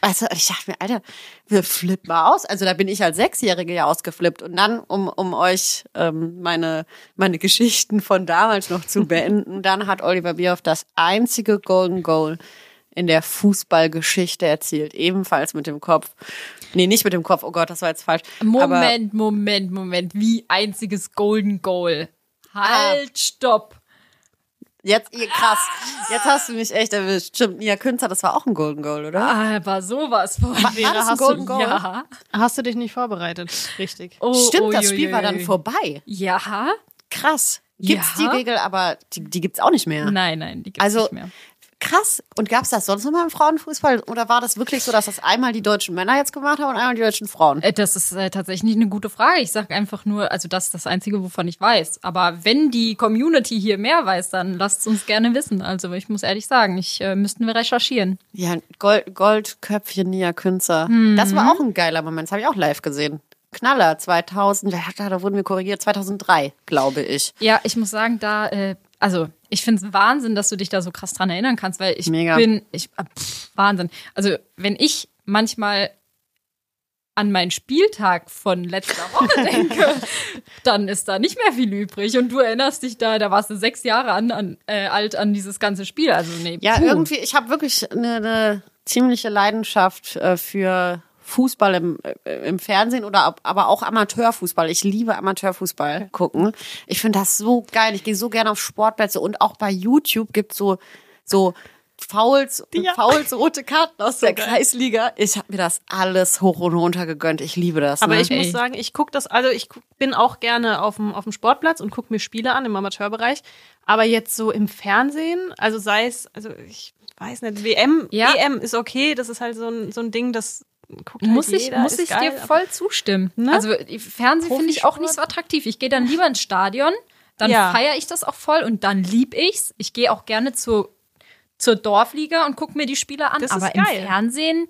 Speaker 3: Also ich dachte mir, Alter, wir flippen mal aus. Also da bin ich als Sechsjährige ja ausgeflippt. Und dann, um, um euch ähm, meine, meine Geschichten von damals noch zu beenden, dann hat Oliver Bierhoff das einzige Golden Goal in der Fußballgeschichte erzielt. Ebenfalls mit dem Kopf. Nee, nicht mit dem Kopf. Oh Gott, das war jetzt falsch. Aber
Speaker 4: Moment, Moment, Moment. Wie einziges Golden Goal. Halt, stopp.
Speaker 3: jetzt, ihr krass. Jetzt hast du mich echt erwischt. Stimmt, Nia Künzer, das war auch ein Golden Goal, oder?
Speaker 4: Aber sowas von.
Speaker 3: War das ein Golden Goal?
Speaker 4: Ja.
Speaker 5: Hast du dich nicht vorbereitet? Richtig.
Speaker 4: Oh,
Speaker 3: Stimmt, das
Speaker 4: ui,
Speaker 3: Spiel
Speaker 4: ui,
Speaker 3: war dann vorbei.
Speaker 4: Ja?
Speaker 3: Krass. Gibt's
Speaker 4: Ja.
Speaker 3: die Regel, aber die, die gibt's auch nicht mehr.
Speaker 4: Nein, nein, die gibt's
Speaker 3: Also-
Speaker 4: nicht mehr.
Speaker 3: Krass. Und gab's das sonst noch mal im Frauenfußball? Oder war das wirklich so, dass das einmal die deutschen Männer jetzt gemacht haben und einmal die deutschen Frauen?
Speaker 4: Äh, Das ist äh, tatsächlich eine gute Frage. Ich sage einfach nur, also das ist das Einzige, wovon ich weiß. Aber wenn die Community hier mehr weiß, dann lasst es uns gerne wissen. Also ich muss ehrlich sagen, ich äh, müssten wir recherchieren.
Speaker 3: Ja, Gold, Goldköpfchen Nia Künzer. Das war auch ein geiler Moment. Das habe ich auch live gesehen. Knaller 2000, wer hat da, da wurden wir korrigiert, 2003, glaube ich.
Speaker 4: Ja, ich muss sagen, da, äh, also ich finde es Wahnsinn, dass du dich da so krass dran erinnern kannst, weil ich
Speaker 3: Mega.
Speaker 4: bin, ich, äh, pff, Wahnsinn. Also wenn ich manchmal an meinen Spieltag von letzter Woche <laughs> denke, dann ist da nicht mehr viel übrig. Und du erinnerst dich da, da warst du sechs Jahre an, an, äh, alt an dieses ganze Spiel. Also nee,
Speaker 3: Ja,
Speaker 4: puh.
Speaker 3: irgendwie, ich habe wirklich eine, eine ziemliche Leidenschaft äh, für Fußball im, äh, im Fernsehen oder ab- aber auch Amateurfußball. Ich liebe Amateurfußball gucken. Ich finde das so geil. Ich gehe so gerne auf Sportplätze und auch bei YouTube gibt's so so Fouls,
Speaker 5: Ja.
Speaker 3: Fouls, rote Karten aus der Kreisliga. Ich habe mir das alles hoch und runter gegönnt. Ich liebe das.
Speaker 5: Aber
Speaker 3: ne?
Speaker 5: ich muss
Speaker 4: Ey.
Speaker 5: sagen, ich gucke das, also ich guck, bin auch gerne auf dem, auf dem Sportplatz und gucke mir Spiele an im Amateurbereich. Aber jetzt so im Fernsehen, also sei es, also ich weiß nicht, WM,
Speaker 4: Ja.
Speaker 5: EM ist okay, das ist halt so ein, so ein Ding, das guckt halt
Speaker 4: muss ich,
Speaker 5: jeder,
Speaker 4: muss
Speaker 5: ist
Speaker 4: ich
Speaker 5: geil,
Speaker 4: dir voll zustimmen.
Speaker 5: Ne?
Speaker 4: Also Fernsehen finde ich auch nicht so attraktiv. Ich gehe dann lieber ins Stadion, dann
Speaker 5: Ja.
Speaker 4: feiere ich das auch voll und dann lieb ich's. Ich gehe auch gerne zur, zur Dorfliga und gucke mir die Spiele an.
Speaker 5: Das ist
Speaker 4: Aber im. Fernsehen,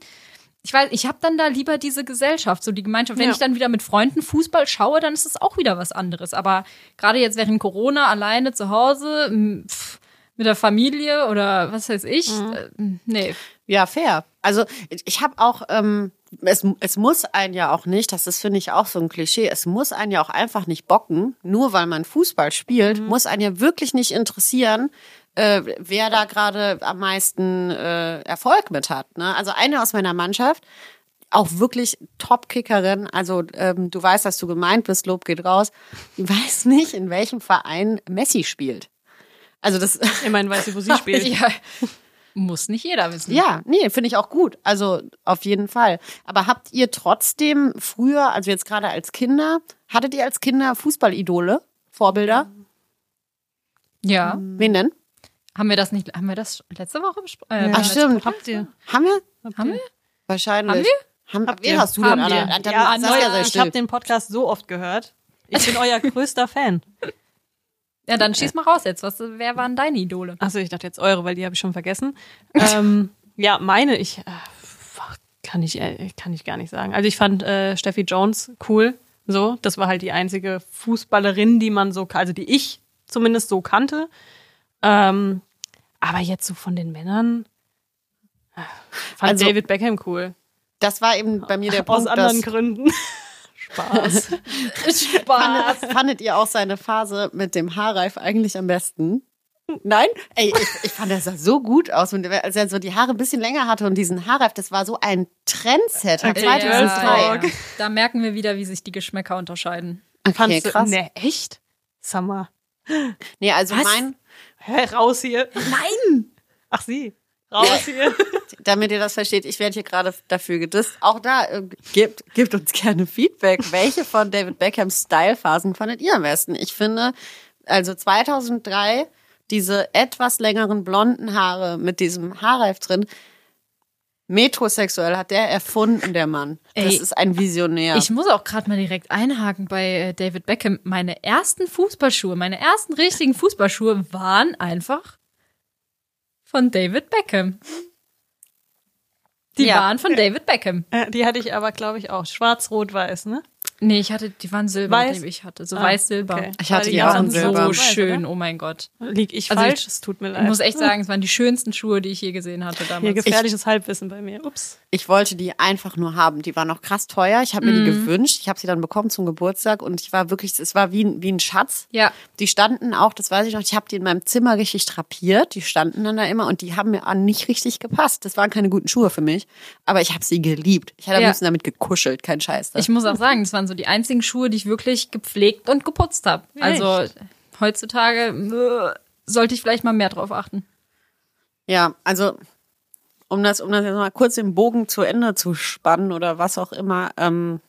Speaker 4: ich weiß, ich habe dann da lieber diese Gesellschaft, so die Gemeinschaft. Wenn
Speaker 5: Ja.
Speaker 4: ich dann wieder mit Freunden Fußball schaue, dann ist es auch wieder was anderes. Aber gerade jetzt während Corona alleine zu Hause, pff, mit der Familie oder was weiß ich,
Speaker 5: Mhm.
Speaker 4: äh, nee.
Speaker 3: Ja, fair. Also ich, habe auch, ähm, es, es muss einen ja auch nicht, das ist, finde ich, auch so ein Klischee, es muss einen ja auch einfach nicht bocken, nur weil man Fußball spielt, muss einen ja wirklich nicht interessieren, äh, wer da gerade am meisten äh, Erfolg mit hat. Ne? Also eine aus meiner Mannschaft, auch wirklich Top-Kickerin. Also ähm, du weißt, dass du gemeint bist, Lob geht raus. Ich weiß nicht, in welchem Verein Messi spielt. Also das
Speaker 5: Immerhin weiß sie, wo sie <laughs> spielt.
Speaker 4: Ja, muss nicht jeder wissen.
Speaker 3: Ja, nee, finde ich auch gut. Also auf jeden Fall. Aber habt ihr trotzdem früher, also jetzt gerade als Kinder, hattet ihr als Kinder Fußballidole, Vorbilder?
Speaker 4: ja.
Speaker 3: Wen denn?
Speaker 4: Haben wir das nicht, haben wir das letzte Woche besprochen? Äh,
Speaker 3: Ach, stimmt.
Speaker 5: Habt ihr?
Speaker 3: Haben wir?
Speaker 4: Haben wir?
Speaker 3: Wahrscheinlich.
Speaker 4: Haben wir?
Speaker 3: Haben,
Speaker 5: Habt ihr?
Speaker 3: hast du
Speaker 4: Haben
Speaker 3: denn,
Speaker 4: wir.
Speaker 3: Anna? Dann
Speaker 5: Ja,
Speaker 3: ja
Speaker 5: ich habe den Podcast so oft gehört. Ich bin euer <laughs> größter Fan.
Speaker 4: Ja, dann schieß mal raus jetzt. Was, wer waren deine Idole?
Speaker 5: Achso, ich dachte jetzt eure, weil die habe ich schon vergessen. <laughs> ähm, ja, meine, ich äh, kann ich äh, kann ich gar nicht sagen. Also ich fand äh, Steffi Jones cool. So, das war halt die einzige Fußballerin, die man so, also die ich zumindest so kannte. Ähm, aber jetzt so von den Männern äh, fand
Speaker 3: Also-
Speaker 5: David Beckham cool.
Speaker 3: Das war eben bei mir der <laughs>
Speaker 5: Aus
Speaker 3: Punkt,
Speaker 5: anderen
Speaker 3: dass,
Speaker 5: Gründen. <laughs> <laughs> Spaß.
Speaker 3: fandet, fandet ihr auch seine Phase mit dem Haarreif eigentlich am besten? Nein? Ey, ich, ich fand, er sah so gut aus, und als er so die Haare ein bisschen länger hatte und diesen Haarreif, das war so ein Trendsetter.
Speaker 5: Okay,
Speaker 3: 2003.
Speaker 5: Girls
Speaker 4: Da merken wir wieder, wie sich die Geschmäcker unterscheiden.
Speaker 3: Okay,
Speaker 5: Fandst du,
Speaker 3: krass.
Speaker 5: ne, echt? Summer.
Speaker 3: Nee, also
Speaker 5: Was?
Speaker 3: mein,
Speaker 5: Hä, raus hier. Nein! Ach sie. Raus <laughs> hier.
Speaker 3: damit ihr das versteht, ich werde hier gerade dafür gedisst. Auch da, äh, gebt, gebt uns gerne Feedback. Welche von David Beckhams Stylephasen fandet ihr am besten? Ich finde, also 2003, diese etwas längeren blonden Haare mit diesem Haarreif drin, metrosexuell hat der erfunden, der Mann. Das
Speaker 4: Ey,
Speaker 3: ist ein Visionär.
Speaker 4: Ich muss auch gerade mal direkt einhaken bei äh, David Beckham. Meine ersten Fußballschuhe, meine ersten richtigen Fußballschuhe waren einfach von David Beckham. Die
Speaker 3: Ja.
Speaker 4: waren von David Beckham.
Speaker 5: Äh, Die hatte ich aber, glaube ich, auch. Schwarz, Rot, Weiß, ne?
Speaker 4: Nee, ich hatte, die waren silber,
Speaker 5: Weiß?
Speaker 4: die ich hatte. So
Speaker 5: Ah,
Speaker 4: weiß-silber.
Speaker 5: okay.
Speaker 3: Ich hatte die
Speaker 5: die
Speaker 3: auch
Speaker 5: waren
Speaker 4: so
Speaker 3: Silber.
Speaker 5: Weiß,
Speaker 4: schön, oh mein Gott.
Speaker 5: Lieg ich
Speaker 4: Also
Speaker 5: falsch?
Speaker 4: ich-
Speaker 5: es tut mir leid.
Speaker 4: Ich muss echt sagen, es waren die schönsten Schuhe, die ich je gesehen hatte
Speaker 5: Hier
Speaker 4: damals.
Speaker 5: gefährliches Halbwissen bei mir. Ups.
Speaker 3: Ich wollte die einfach nur haben. Die waren noch krass teuer. Ich habe mir die
Speaker 4: Mhm.
Speaker 3: gewünscht. Ich habe sie dann bekommen zum Geburtstag und ich war wirklich, es war wie, ein- wie ein Schatz.
Speaker 4: Ja.
Speaker 3: Die standen auch, das weiß ich noch, ich habe die in meinem Zimmer richtig drapiert. Die standen dann da immer und die haben mir auch nicht richtig gepasst. Das waren keine guten Schuhe für mich, aber ich habe sie geliebt. Ich hätte am
Speaker 4: Ja.
Speaker 3: liebsten damit gekuschelt, kein Scheiß.
Speaker 4: Ich muss auch sagen, das waren so die einzigen Schuhe, die ich wirklich gepflegt und geputzt habe. Also heutzutage äh, sollte ich vielleicht mal mehr drauf achten.
Speaker 3: Ja, also um das, um das jetzt mal kurz den Bogen zu Ende zu spannen oder was auch immer. Ähm,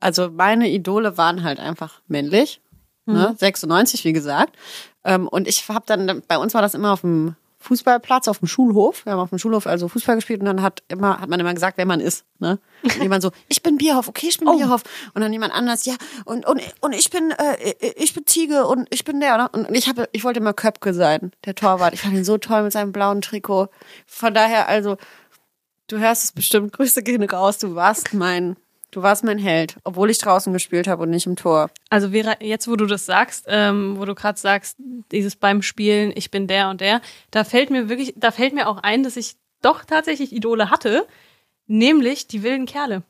Speaker 3: also meine Idole waren halt einfach männlich, ne? 96 wie gesagt. Ähm, und ich habe dann, bei uns war das immer auf dem Fußballplatz, auf dem Schulhof. Wir haben auf dem Schulhof also Fußball gespielt und dann hat immer, hat man immer gesagt, wer man ist. Ne? Und <laughs> jemand so, ich bin Bierhoff, okay, ich bin Bierhoff. Und dann jemand anders, ja, und, und, und ich bin, äh, ich bin Ziege und ich bin der. Ne? Und ich habe, ich wollte immer Köpke sein, der Torwart. Ich fand ihn so toll mit seinem blauen Trikot. Von daher, also, du hörst es bestimmt, Grüße gehen raus, du warst mein, du warst mein Held, obwohl ich draußen gespielt habe und nicht im Tor.
Speaker 5: Also Vera, jetzt wo du das sagst, ähm, wo du gerade sagst, dieses beim Spielen, ich bin der und der, da fällt mir wirklich, da fällt mir auch ein, dass ich doch tatsächlich Idole hatte, nämlich die wilden Kerle.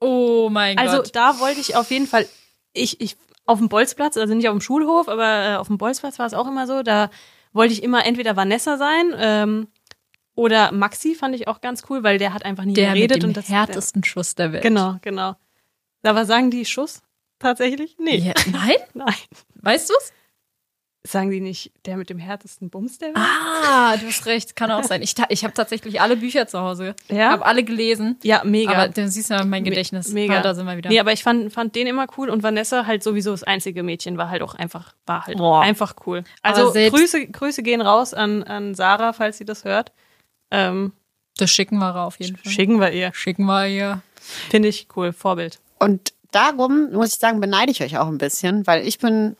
Speaker 4: Oh mein
Speaker 5: Also
Speaker 4: Gott.
Speaker 5: da wollte ich auf jeden Fall, ich, ich auf dem Bolzplatz, also nicht auf dem Schulhof, aber äh, auf dem Bolzplatz war es auch immer so, da wollte ich immer entweder Vanessa sein ähm, oder Maxi fand ich auch ganz cool, weil der hat einfach nie
Speaker 4: Der mit
Speaker 5: geredet
Speaker 4: dem
Speaker 5: und das
Speaker 4: härtesten Schuss der Welt.
Speaker 5: Genau, genau. Aber sagen die Schuss tatsächlich? Nee.
Speaker 4: Ja, nein? <laughs>
Speaker 5: Nein.
Speaker 4: Weißt du's?
Speaker 5: Sagen die nicht der mit dem härtesten Bums der Welt?
Speaker 4: Ah, du hast recht, kann auch sein. Ich, ich habe tatsächlich alle Bücher zu Hause.
Speaker 5: Ja?
Speaker 4: Habe alle gelesen.
Speaker 5: Ja, mega.
Speaker 4: Aber du siehst ja mein
Speaker 5: Me-
Speaker 4: Gedächtnis.
Speaker 5: Mega.
Speaker 4: Ah, da sind wir wieder.
Speaker 5: Nee, aber ich fand, fand den immer cool und Vanessa halt sowieso das einzige Mädchen war halt auch einfach, war halt
Speaker 4: Boah.
Speaker 5: einfach cool. Also Grüße, Grüße gehen raus an, an Sarah, falls sie das hört. Ähm,
Speaker 4: Das schicken wir auf jeden Fall.
Speaker 5: schicken wir ihr.
Speaker 4: Schicken wir ihr.
Speaker 5: Finde ich cool. Vorbild.
Speaker 3: Und darum muss ich sagen, beneide ich euch auch ein bisschen, weil ich bin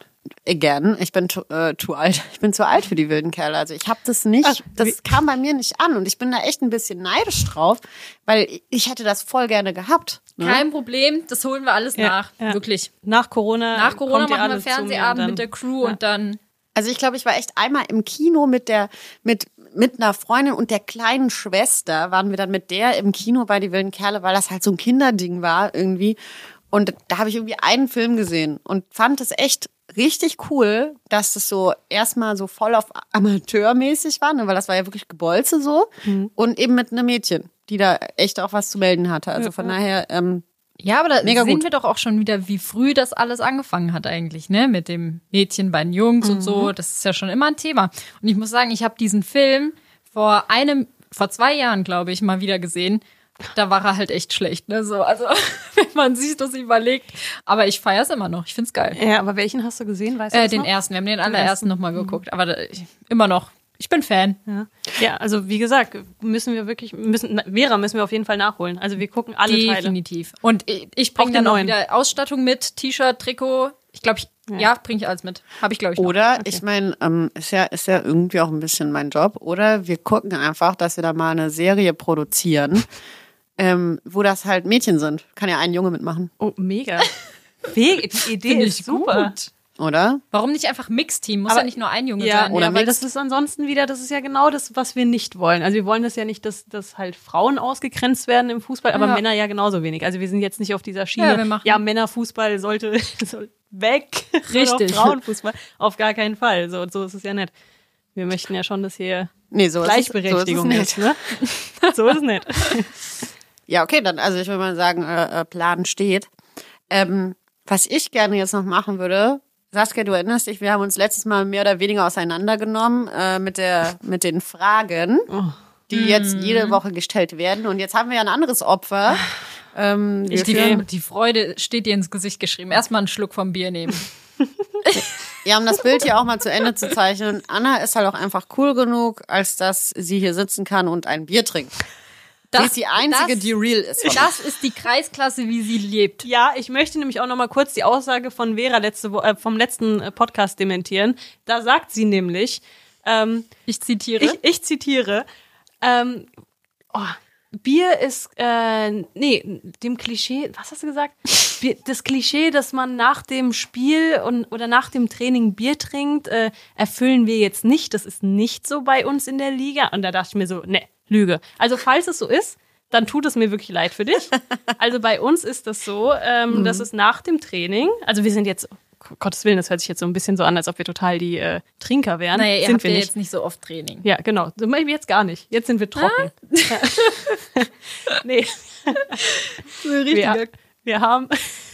Speaker 3: again, ich bin zu, äh, zu alt. Ich bin zu alt für die wilden Kerle. Also ich habe das nicht,
Speaker 5: Ach,
Speaker 3: das kam bei mir nicht an und ich bin da echt ein bisschen neidisch drauf, weil ich hätte das voll gerne gehabt. Ne?
Speaker 4: Kein Problem, das holen wir alles
Speaker 5: Ja,
Speaker 4: nach.
Speaker 5: ja.
Speaker 4: Wirklich.
Speaker 5: Nach Corona.
Speaker 4: Nach Corona machen wir Fernsehabend mit der Crew und dann.
Speaker 3: Also ich glaube, ich war echt einmal im Kino mit der, mit, mit einer Freundin und der kleinen Schwester waren wir dann mit der im Kino bei Die wilden Kerle, weil das halt so ein Kinderding war irgendwie. Und da habe ich irgendwie einen Film gesehen und fand es echt richtig cool, dass das so erstmal so voll auf amateurmäßig war, ne, weil das war ja wirklich Gebolze so und eben mit einem Mädchen, die da echt auch was zu melden hatte. Also von daher, ähm,
Speaker 4: Ja, aber da
Speaker 3: Mega
Speaker 4: sehen
Speaker 3: gut.
Speaker 4: wir doch auch schon wieder, wie früh das alles angefangen hat eigentlich, ne? Mit dem Mädchen bei den Jungs und so. Das ist ja schon immer ein Thema. Und ich muss sagen, ich habe diesen Film vor einem, vor zwei Jahren, glaube ich, mal wieder gesehen. Da war er halt echt schlecht, ne? So, also, <laughs> wenn man sich das überlegt. Aber ich feiere es immer noch. Ich find's geil.
Speaker 5: Ja, aber welchen hast du gesehen? Weißt du
Speaker 4: Äh, den
Speaker 5: noch?
Speaker 4: ersten. Wir haben den allerersten nochmal geguckt. Aber da, ich, immer noch. Ich bin Fan.
Speaker 5: Ja. ja, also wie gesagt, müssen wir wirklich, müssen, Vera müssen wir auf jeden Fall nachholen. Also wir gucken alle Teile.
Speaker 4: Definitiv. Und ich, ich
Speaker 5: Auch
Speaker 4: bringe dann auch
Speaker 5: neuen.
Speaker 4: wieder Ausstattung mit, T-Shirt, Trikot. Ich glaube, ich, ja, bringe ich alles mit. Habe ich, glaube ich, noch.
Speaker 3: Oder ich meine, ähm, ist ja ist ja irgendwie auch ein bisschen mein Job. Oder wir gucken einfach, dass wir da mal eine Serie produzieren, <laughs> ähm, wo das halt Mädchen sind. Kann ja ein Junge mitmachen,
Speaker 5: Oh, mega. Mega, die Idee ist super.
Speaker 4: gut.
Speaker 3: Oder?
Speaker 4: Warum nicht einfach Mixteam? Muss
Speaker 5: Aber-
Speaker 4: ja nicht nur ein Junge
Speaker 5: Ja,
Speaker 4: sein.
Speaker 5: oder
Speaker 3: Oder
Speaker 5: weil das ist ansonsten wieder, das ist ja genau das, was wir nicht wollen. Also wir wollen das ja nicht, dass, dass halt Frauen ausgegrenzt werden im Fußball, aber
Speaker 4: Ja.
Speaker 5: Männer ja genauso wenig. Also wir sind jetzt nicht auf dieser Schiene,
Speaker 4: Ja,
Speaker 5: ja Männerfußball sollte <laughs> soll weg,
Speaker 4: Richtig.
Speaker 5: Frauenfußball, auf gar keinen Fall. So, so ist es ja nicht. Wir möchten ja schon, dass hier
Speaker 3: Nee, so
Speaker 5: Gleichberechtigung
Speaker 3: ist,
Speaker 5: ist.
Speaker 3: es, so ist es nicht.
Speaker 5: Ne? <laughs> so ist es nicht.
Speaker 3: Ja, okay, dann, also ich würde mal sagen, äh, äh, Plan steht. Ähm, was ich gerne jetzt noch machen würde, Saskia, du erinnerst dich, wir haben uns letztes Mal mehr oder weniger auseinandergenommen äh, mit, der, mit den Fragen, die jetzt jede Woche gestellt werden. Und jetzt haben wir ja ein anderes Opfer. Ähm,
Speaker 4: Ich, die, die Freude steht dir ins Gesicht geschrieben. Erstmal einen Schluck vom Bier nehmen. <laughs>
Speaker 3: Ja, um das Bild hier auch mal zu Ende zu zeichnen. Anna ist halt auch einfach cool genug, als dass sie hier sitzen kann und ein Bier trinkt. Sie ist die einzige,
Speaker 4: das,
Speaker 3: die real ist.
Speaker 4: Das ist die Kreisklasse, wie sie lebt.
Speaker 5: Ja, ich möchte nämlich auch noch mal kurz die Aussage von Vera letzte äh, vom letzten äh, Podcast dementieren. Da sagt sie nämlich, ähm,
Speaker 4: Ich zitiere.
Speaker 5: ich, ich zitiere, ähm, oh, Bier ist, äh, nee, dem Klischee, was hast du gesagt? das Klischee, dass man nach dem Spiel und, oder nach dem Training Bier trinkt, äh, erfüllen wir jetzt nicht. Das ist nicht so bei uns in der Liga. Und da dachte ich mir so, ne, Lüge. Also falls es so ist, dann tut es mir wirklich leid für dich. <laughs> Also bei uns ist das so, ähm,
Speaker 4: Mhm.
Speaker 5: dass es nach dem Training, also wir sind jetzt, um Gottes Willen, das hört sich jetzt so ein bisschen so an, als ob wir total die äh, Trinker wären.
Speaker 4: Naja, ihr
Speaker 5: sind
Speaker 4: habt
Speaker 5: wir
Speaker 4: ja
Speaker 5: nicht.
Speaker 4: jetzt nicht so oft Training.
Speaker 5: Ja, genau. So jetzt gar nicht. Jetzt sind wir trocken. <laughs> nee. Wir, wir haben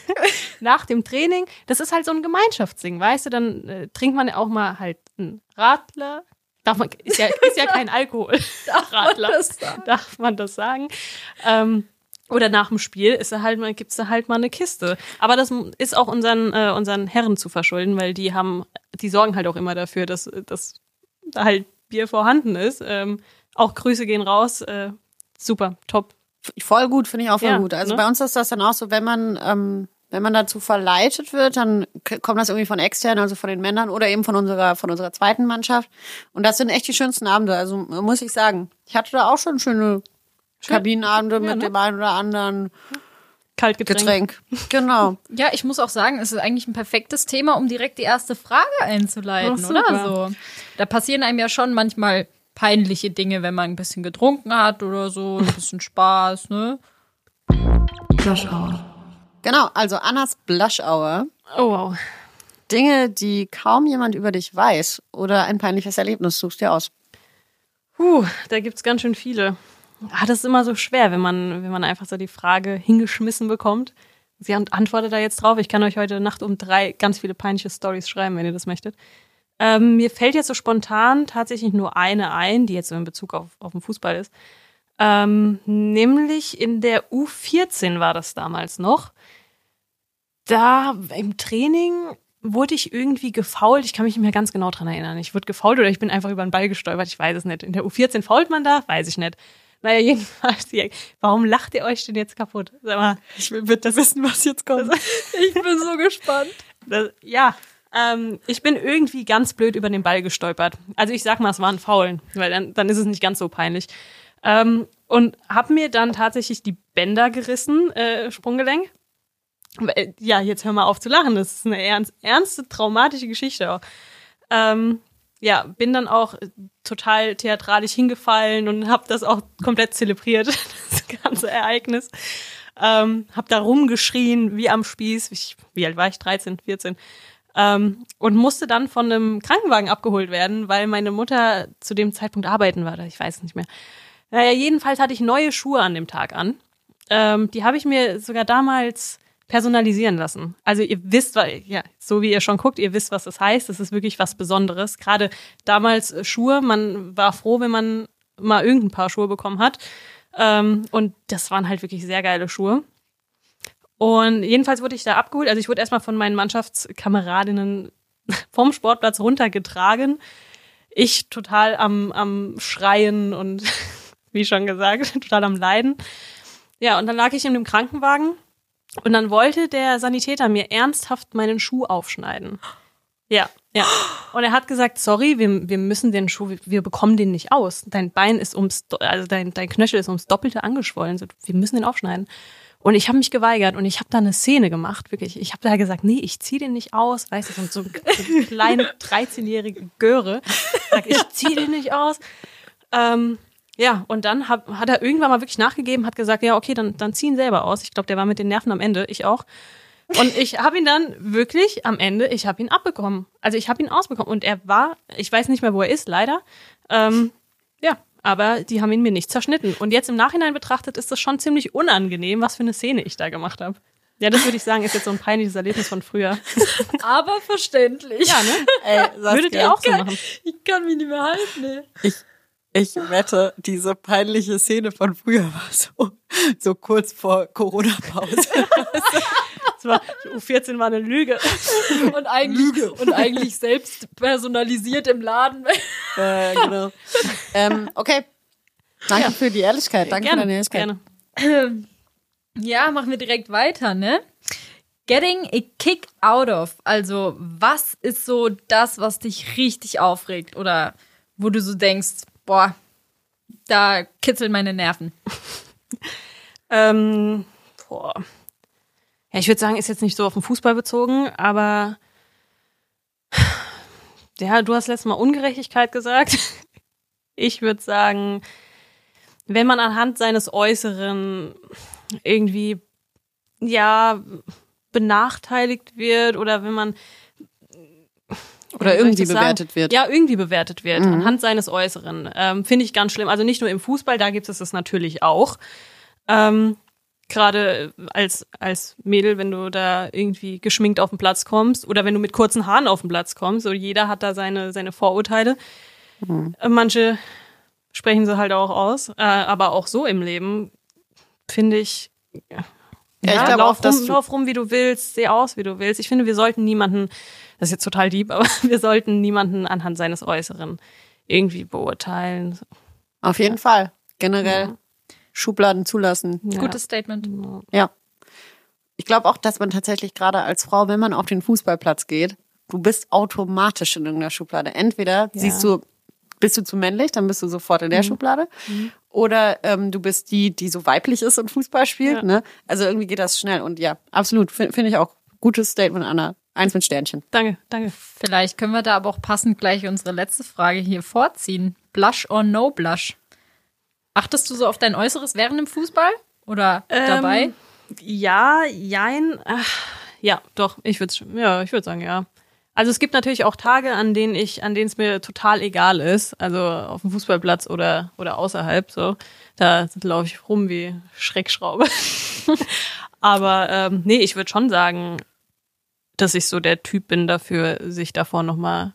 Speaker 5: <laughs> nach dem Training, das ist halt so ein Gemeinschaftsding, weißt du, dann äh, trinkt man auch mal halt einen Radler. Darf man, ist ja, ist ja kein Alkohol. <laughs> Radler.
Speaker 4: das sagen?
Speaker 5: Darf man das sagen? Ähm, oder nach dem Spiel ist da halt mal, gibt's da halt mal eine Kiste. Aber das ist auch unseren, äh, unseren Herren zu verschulden, weil die haben, die sorgen halt auch immer dafür, dass, dass da halt Bier vorhanden ist. Ähm, auch Grüße gehen raus. Äh, super, top.
Speaker 3: Voll gut, finde ich auch voll
Speaker 5: Ja,
Speaker 3: gut. Also
Speaker 5: ne?
Speaker 3: bei uns ist das dann auch so, wenn man, ähm, wenn man dazu verleitet wird, dann kommt das irgendwie von extern, also von den Männern oder eben von unserer, von unserer zweiten Mannschaft. Und das sind echt die schönsten Abende. Also muss ich sagen. Ich hatte da auch schon schöne Kabinenabende mit
Speaker 5: ne?
Speaker 3: dem einen oder anderen
Speaker 5: Kaltgetränk.
Speaker 3: Getränk. Genau. <laughs>
Speaker 4: Ja, ich muss auch sagen, es ist eigentlich ein perfektes Thema, um direkt die erste Frage einzuleiten,
Speaker 5: Ach,
Speaker 4: oder? So. Da passieren einem ja schon manchmal peinliche Dinge, wenn man ein bisschen getrunken hat oder so, ein bisschen Spaß, ne?
Speaker 2: Flush Hour.
Speaker 3: Genau. Also Annas Blush Hour.
Speaker 5: Oh wow.
Speaker 3: Dinge, die kaum jemand über dich weiß oder ein peinliches Erlebnis suchst dir aus.
Speaker 5: Puh, da gibt's ganz schön viele. Ah, das ist immer so schwer, wenn man, wenn man einfach so die Frage hingeschmissen bekommt. Sie ant- antwortet da jetzt drauf. Ich kann euch heute Nacht um drei ganz viele peinliche Stories schreiben, wenn ihr das möchtet. Ähm, mir fällt jetzt so spontan tatsächlich nur eine ein, die jetzt so in Bezug auf, auf den Fußball ist. Ähm, nämlich in der U14 war das damals noch. Da im Training wurde ich irgendwie gefault. Ich kann mich nicht mehr ganz genau dran erinnern. Ich wurde gefault oder ich bin einfach über den Ball gestolpert. Ich weiß es nicht. In der U14 fault man da? Weiß ich nicht. Naja, <laughs> jedenfalls, warum lacht ihr euch denn jetzt kaputt? Sag mal,
Speaker 3: Ich will bitte wissen, was jetzt kommt. <laughs>
Speaker 4: Ich bin so gespannt.
Speaker 5: das, ja, ähm, ich bin irgendwie ganz blöd über den Ball gestolpert. Also ich sag mal, es war ein Faulen, weil dann, dann ist es nicht ganz so peinlich. Ähm, und hab mir dann tatsächlich die Bänder gerissen, äh, Sprunggelenk. Ja, jetzt hör mal auf zu lachen. Das ist eine ernst, ernste, traumatische Geschichte auch. Ähm, ja, bin dann auch total theatralisch hingefallen und habe das auch komplett zelebriert, <laughs> das ganze Ereignis. Ähm, hab da rumgeschrien, wie am Spieß. Ich, wie alt war ich? 13, 14. Ähm, und musste dann von einem Krankenwagen abgeholt werden, weil meine Mutter zu dem Zeitpunkt arbeiten war. Ich weiß nicht mehr. Naja, jedenfalls hatte ich neue Schuhe an dem Tag an. Ähm, die habe ich mir sogar damals personalisieren lassen. Also ihr wisst, weil, ja, so wie ihr schon guckt, ihr wisst, was das heißt. Das ist wirklich was Besonderes. Gerade damals äh, Schuhe, man war froh, wenn man mal irgendein Paar Schuhe bekommen hat. Ähm, und das waren halt wirklich sehr geile Schuhe. Und jedenfalls wurde ich da abgeholt. Also ich wurde erstmal von meinen Mannschaftskameradinnen <laughs> vom Sportplatz runtergetragen. Ich total am, am Schreien und <laughs> wie schon gesagt, <laughs> total am Leiden. Ja, und dann lag ich in dem Krankenwagen und dann wollte der Sanitäter mir ernsthaft meinen Schuh aufschneiden. Ja, ja. Und er hat gesagt, sorry, wir, wir müssen den Schuh, wir- bekommen den nicht aus. Dein Bein ist ums, also dein, dein Knöchel ist ums Doppelte angeschwollen. Wir müssen den aufschneiden. Und ich habe mich geweigert und ich habe da eine Szene gemacht, wirklich. Ich habe da gesagt, nee, ich zieh den nicht aus. Weißt du, so, so eine kleine 13-jährige Göre. Sag, ich zieh den nicht aus. Ähm, ja, und dann hab, hat er irgendwann mal wirklich nachgegeben, hat gesagt, ja, okay, dann, dann zieh ihn selber aus. Ich glaube, der war mit den Nerven am Ende, ich auch. Und ich habe ihn dann wirklich am Ende, ich habe ihn abbekommen. Also ich habe ihn ausbekommen. Und er war, ich weiß nicht mehr, wo er ist, leider. Ähm, ja, aber die haben ihn mir nicht zerschnitten. Und jetzt im Nachhinein betrachtet ist das schon ziemlich unangenehm, was für eine Szene ich da gemacht habe. Ja, das würde ich sagen, ist jetzt so ein peinliches Erlebnis von früher. <laughs>
Speaker 4: Aber verständlich.
Speaker 5: Ja, ne?
Speaker 3: Ey, Saskia,
Speaker 5: Würdet ihr auch so machen?
Speaker 4: Ich kann mich nicht mehr halten, ne?
Speaker 3: Ich, ich wette, diese peinliche Szene von früher war so, so kurz vor Corona-Pause.
Speaker 5: Das war, U14 war eine Lüge.
Speaker 4: Und eigentlich, und eigentlich selbst personalisiert im Laden.
Speaker 3: äh, genau. ähm, okay. Danke für die Ehrlichkeit. Danke für deine Ehrlichkeit.
Speaker 5: gerne. <clears throat>
Speaker 4: Ja, machen wir direkt weiter, ne? Getting a kick out of. Also, was ist so das, was dich richtig aufregt? Oder wo du so denkst, boah, da kitzeln meine Nerven. <laughs>
Speaker 5: Ähm, boah. Ja, ich würde sagen, ist jetzt nicht so auf den Fußball bezogen, aber <sighs> ja, du hast letztes Mal Ungerechtigkeit gesagt. <laughs> Ich würde sagen, wenn man anhand seines Äußeren irgendwie ja benachteiligt wird oder wenn man
Speaker 3: Oder irgendwie
Speaker 5: sagen?
Speaker 3: bewertet wird.
Speaker 5: Ja, irgendwie bewertet wird, anhand seines Äußeren. Ähm, Finde ich ganz schlimm. Also nicht nur im Fußball, da gibt es das natürlich auch. Ähm, Gerade als, als Mädel, wenn du da irgendwie geschminkt auf den Platz kommst oder wenn du mit kurzen Haaren auf den Platz kommst, so jeder hat da seine, seine Vorurteile. Äh, Manche sprechen sie halt auch aus, äh, aber auch so im Leben finde ich, ja,
Speaker 3: Ja, ich glaube
Speaker 5: lauf,
Speaker 3: auch, dass
Speaker 5: rum,
Speaker 3: du-
Speaker 5: lauf rum, wie du willst, seh aus, wie du willst. Ich finde, wir sollten niemanden, das ist jetzt total deep, <laughs> aber wir sollten niemanden anhand seines Äußeren irgendwie beurteilen.
Speaker 3: Auf jeden Fall. Generell Schubladen zulassen.
Speaker 5: Ja.
Speaker 4: Gutes Statement.
Speaker 3: Ja. Ich glaube auch, dass man tatsächlich gerade als Frau, wenn man auf den Fußballplatz geht, du bist automatisch in irgendeiner Schublade. Entweder siehst du, bist du zu männlich, dann bist du sofort in der Schublade. Oder ähm, du bist die, die so weiblich ist und Fußball spielt.
Speaker 5: Ja.
Speaker 3: Ne? Also irgendwie geht das schnell. Und ja, absolut. Finde find ich auch. Gutes Statement, Anna. Eins mit Sternchen.
Speaker 5: Danke, danke.
Speaker 4: Vielleicht können wir da aber auch passend gleich unsere letzte Frage hier vorziehen. Blush or no blush? Achtest du so auf dein Äußeres während dem Fußball? Oder dabei?
Speaker 5: Ähm, Ja, jein. Ach, ja, doch, ich würde ja, ich würde sagen, ja. Also es gibt natürlich auch Tage, an denen ich, an denen es mir total egal ist, also auf dem Fußballplatz oder oder außerhalb so. Da laufe ich rum wie Schreckschraube. <laughs> Aber ähm, nee, ich würde schon sagen, dass ich so der Typ bin dafür, sich davor noch mal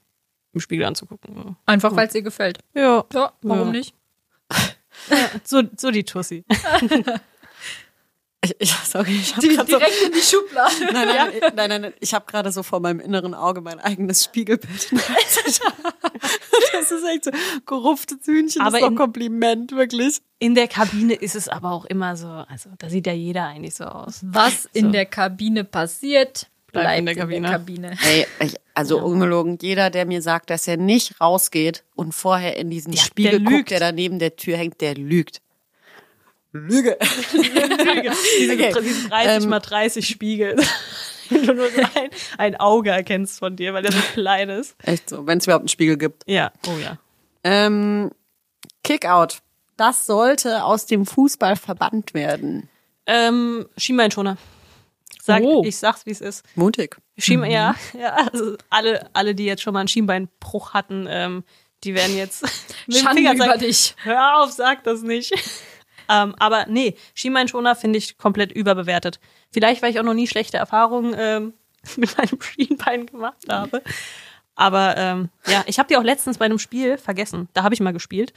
Speaker 5: im Spiegel anzugucken.
Speaker 4: Einfach weil es dir gefällt.
Speaker 5: Ja,
Speaker 4: Ja, warum
Speaker 5: Ja.
Speaker 4: nicht? <laughs>
Speaker 5: so so die Tussi. <laughs>
Speaker 3: Ich, ich, sorry, ich habe gerade so,
Speaker 4: Direkt in die Schublade. <laughs>
Speaker 3: nein, nein, nein, nein, nein, ich habe gerade so vor meinem inneren Auge mein eigenes Spiegelbild. <laughs> das ist echt so gerupftes Hühnchen,
Speaker 5: Aber
Speaker 3: das ist doch
Speaker 5: in-
Speaker 3: ein Kompliment, wirklich.
Speaker 5: In der Kabine ist es aber auch immer so, also da sieht ja jeder eigentlich so aus.
Speaker 4: Was in
Speaker 5: So.
Speaker 4: der Kabine passiert,
Speaker 5: Bleibt
Speaker 4: bleibt
Speaker 5: in der Kabine.
Speaker 4: Kabine.
Speaker 3: Ey, ich, also ungelogen, jeder, der mir sagt, dass er nicht rausgeht und vorher in diesen
Speaker 5: Ja,
Speaker 3: Spiegel
Speaker 5: der
Speaker 3: guckt,
Speaker 5: lügt.
Speaker 3: der da neben der Tür hängt, der lügt. <laughs> Lüge.
Speaker 5: Diese,
Speaker 3: Okay.
Speaker 5: diese 30
Speaker 3: Ähm,
Speaker 5: mal 30 Spiegel. <laughs> Wenn du nur so ein, ein Auge erkennst von dir, weil der so <laughs> klein ist.
Speaker 3: Echt so, wenn es überhaupt einen Spiegel gibt.
Speaker 5: Ja, oh ja.
Speaker 3: Ähm, Kickout. Das sollte aus dem Fußball verbannt werden.
Speaker 5: Ähm, Schienbeinschoner. Sag,
Speaker 4: Oh.
Speaker 5: Ich sag's, wie es ist.
Speaker 3: Mutig.
Speaker 5: Schienbein, ja, ja, also alle, alle, die jetzt schon mal einen Schienbeinbruch hatten, ähm, die werden jetzt
Speaker 4: Schande über
Speaker 5: sagen,
Speaker 4: dich.
Speaker 5: Hör auf, sag das nicht. Ähm, aber nee, Schienbeinschoner finde ich komplett überbewertet. Vielleicht, weil ich auch noch nie schlechte Erfahrungen ähm, <laughs> mit meinem Schienbein gemacht habe. Aber ähm, ja, ich habe die auch letztens bei einem Spiel vergessen. Da habe ich mal gespielt.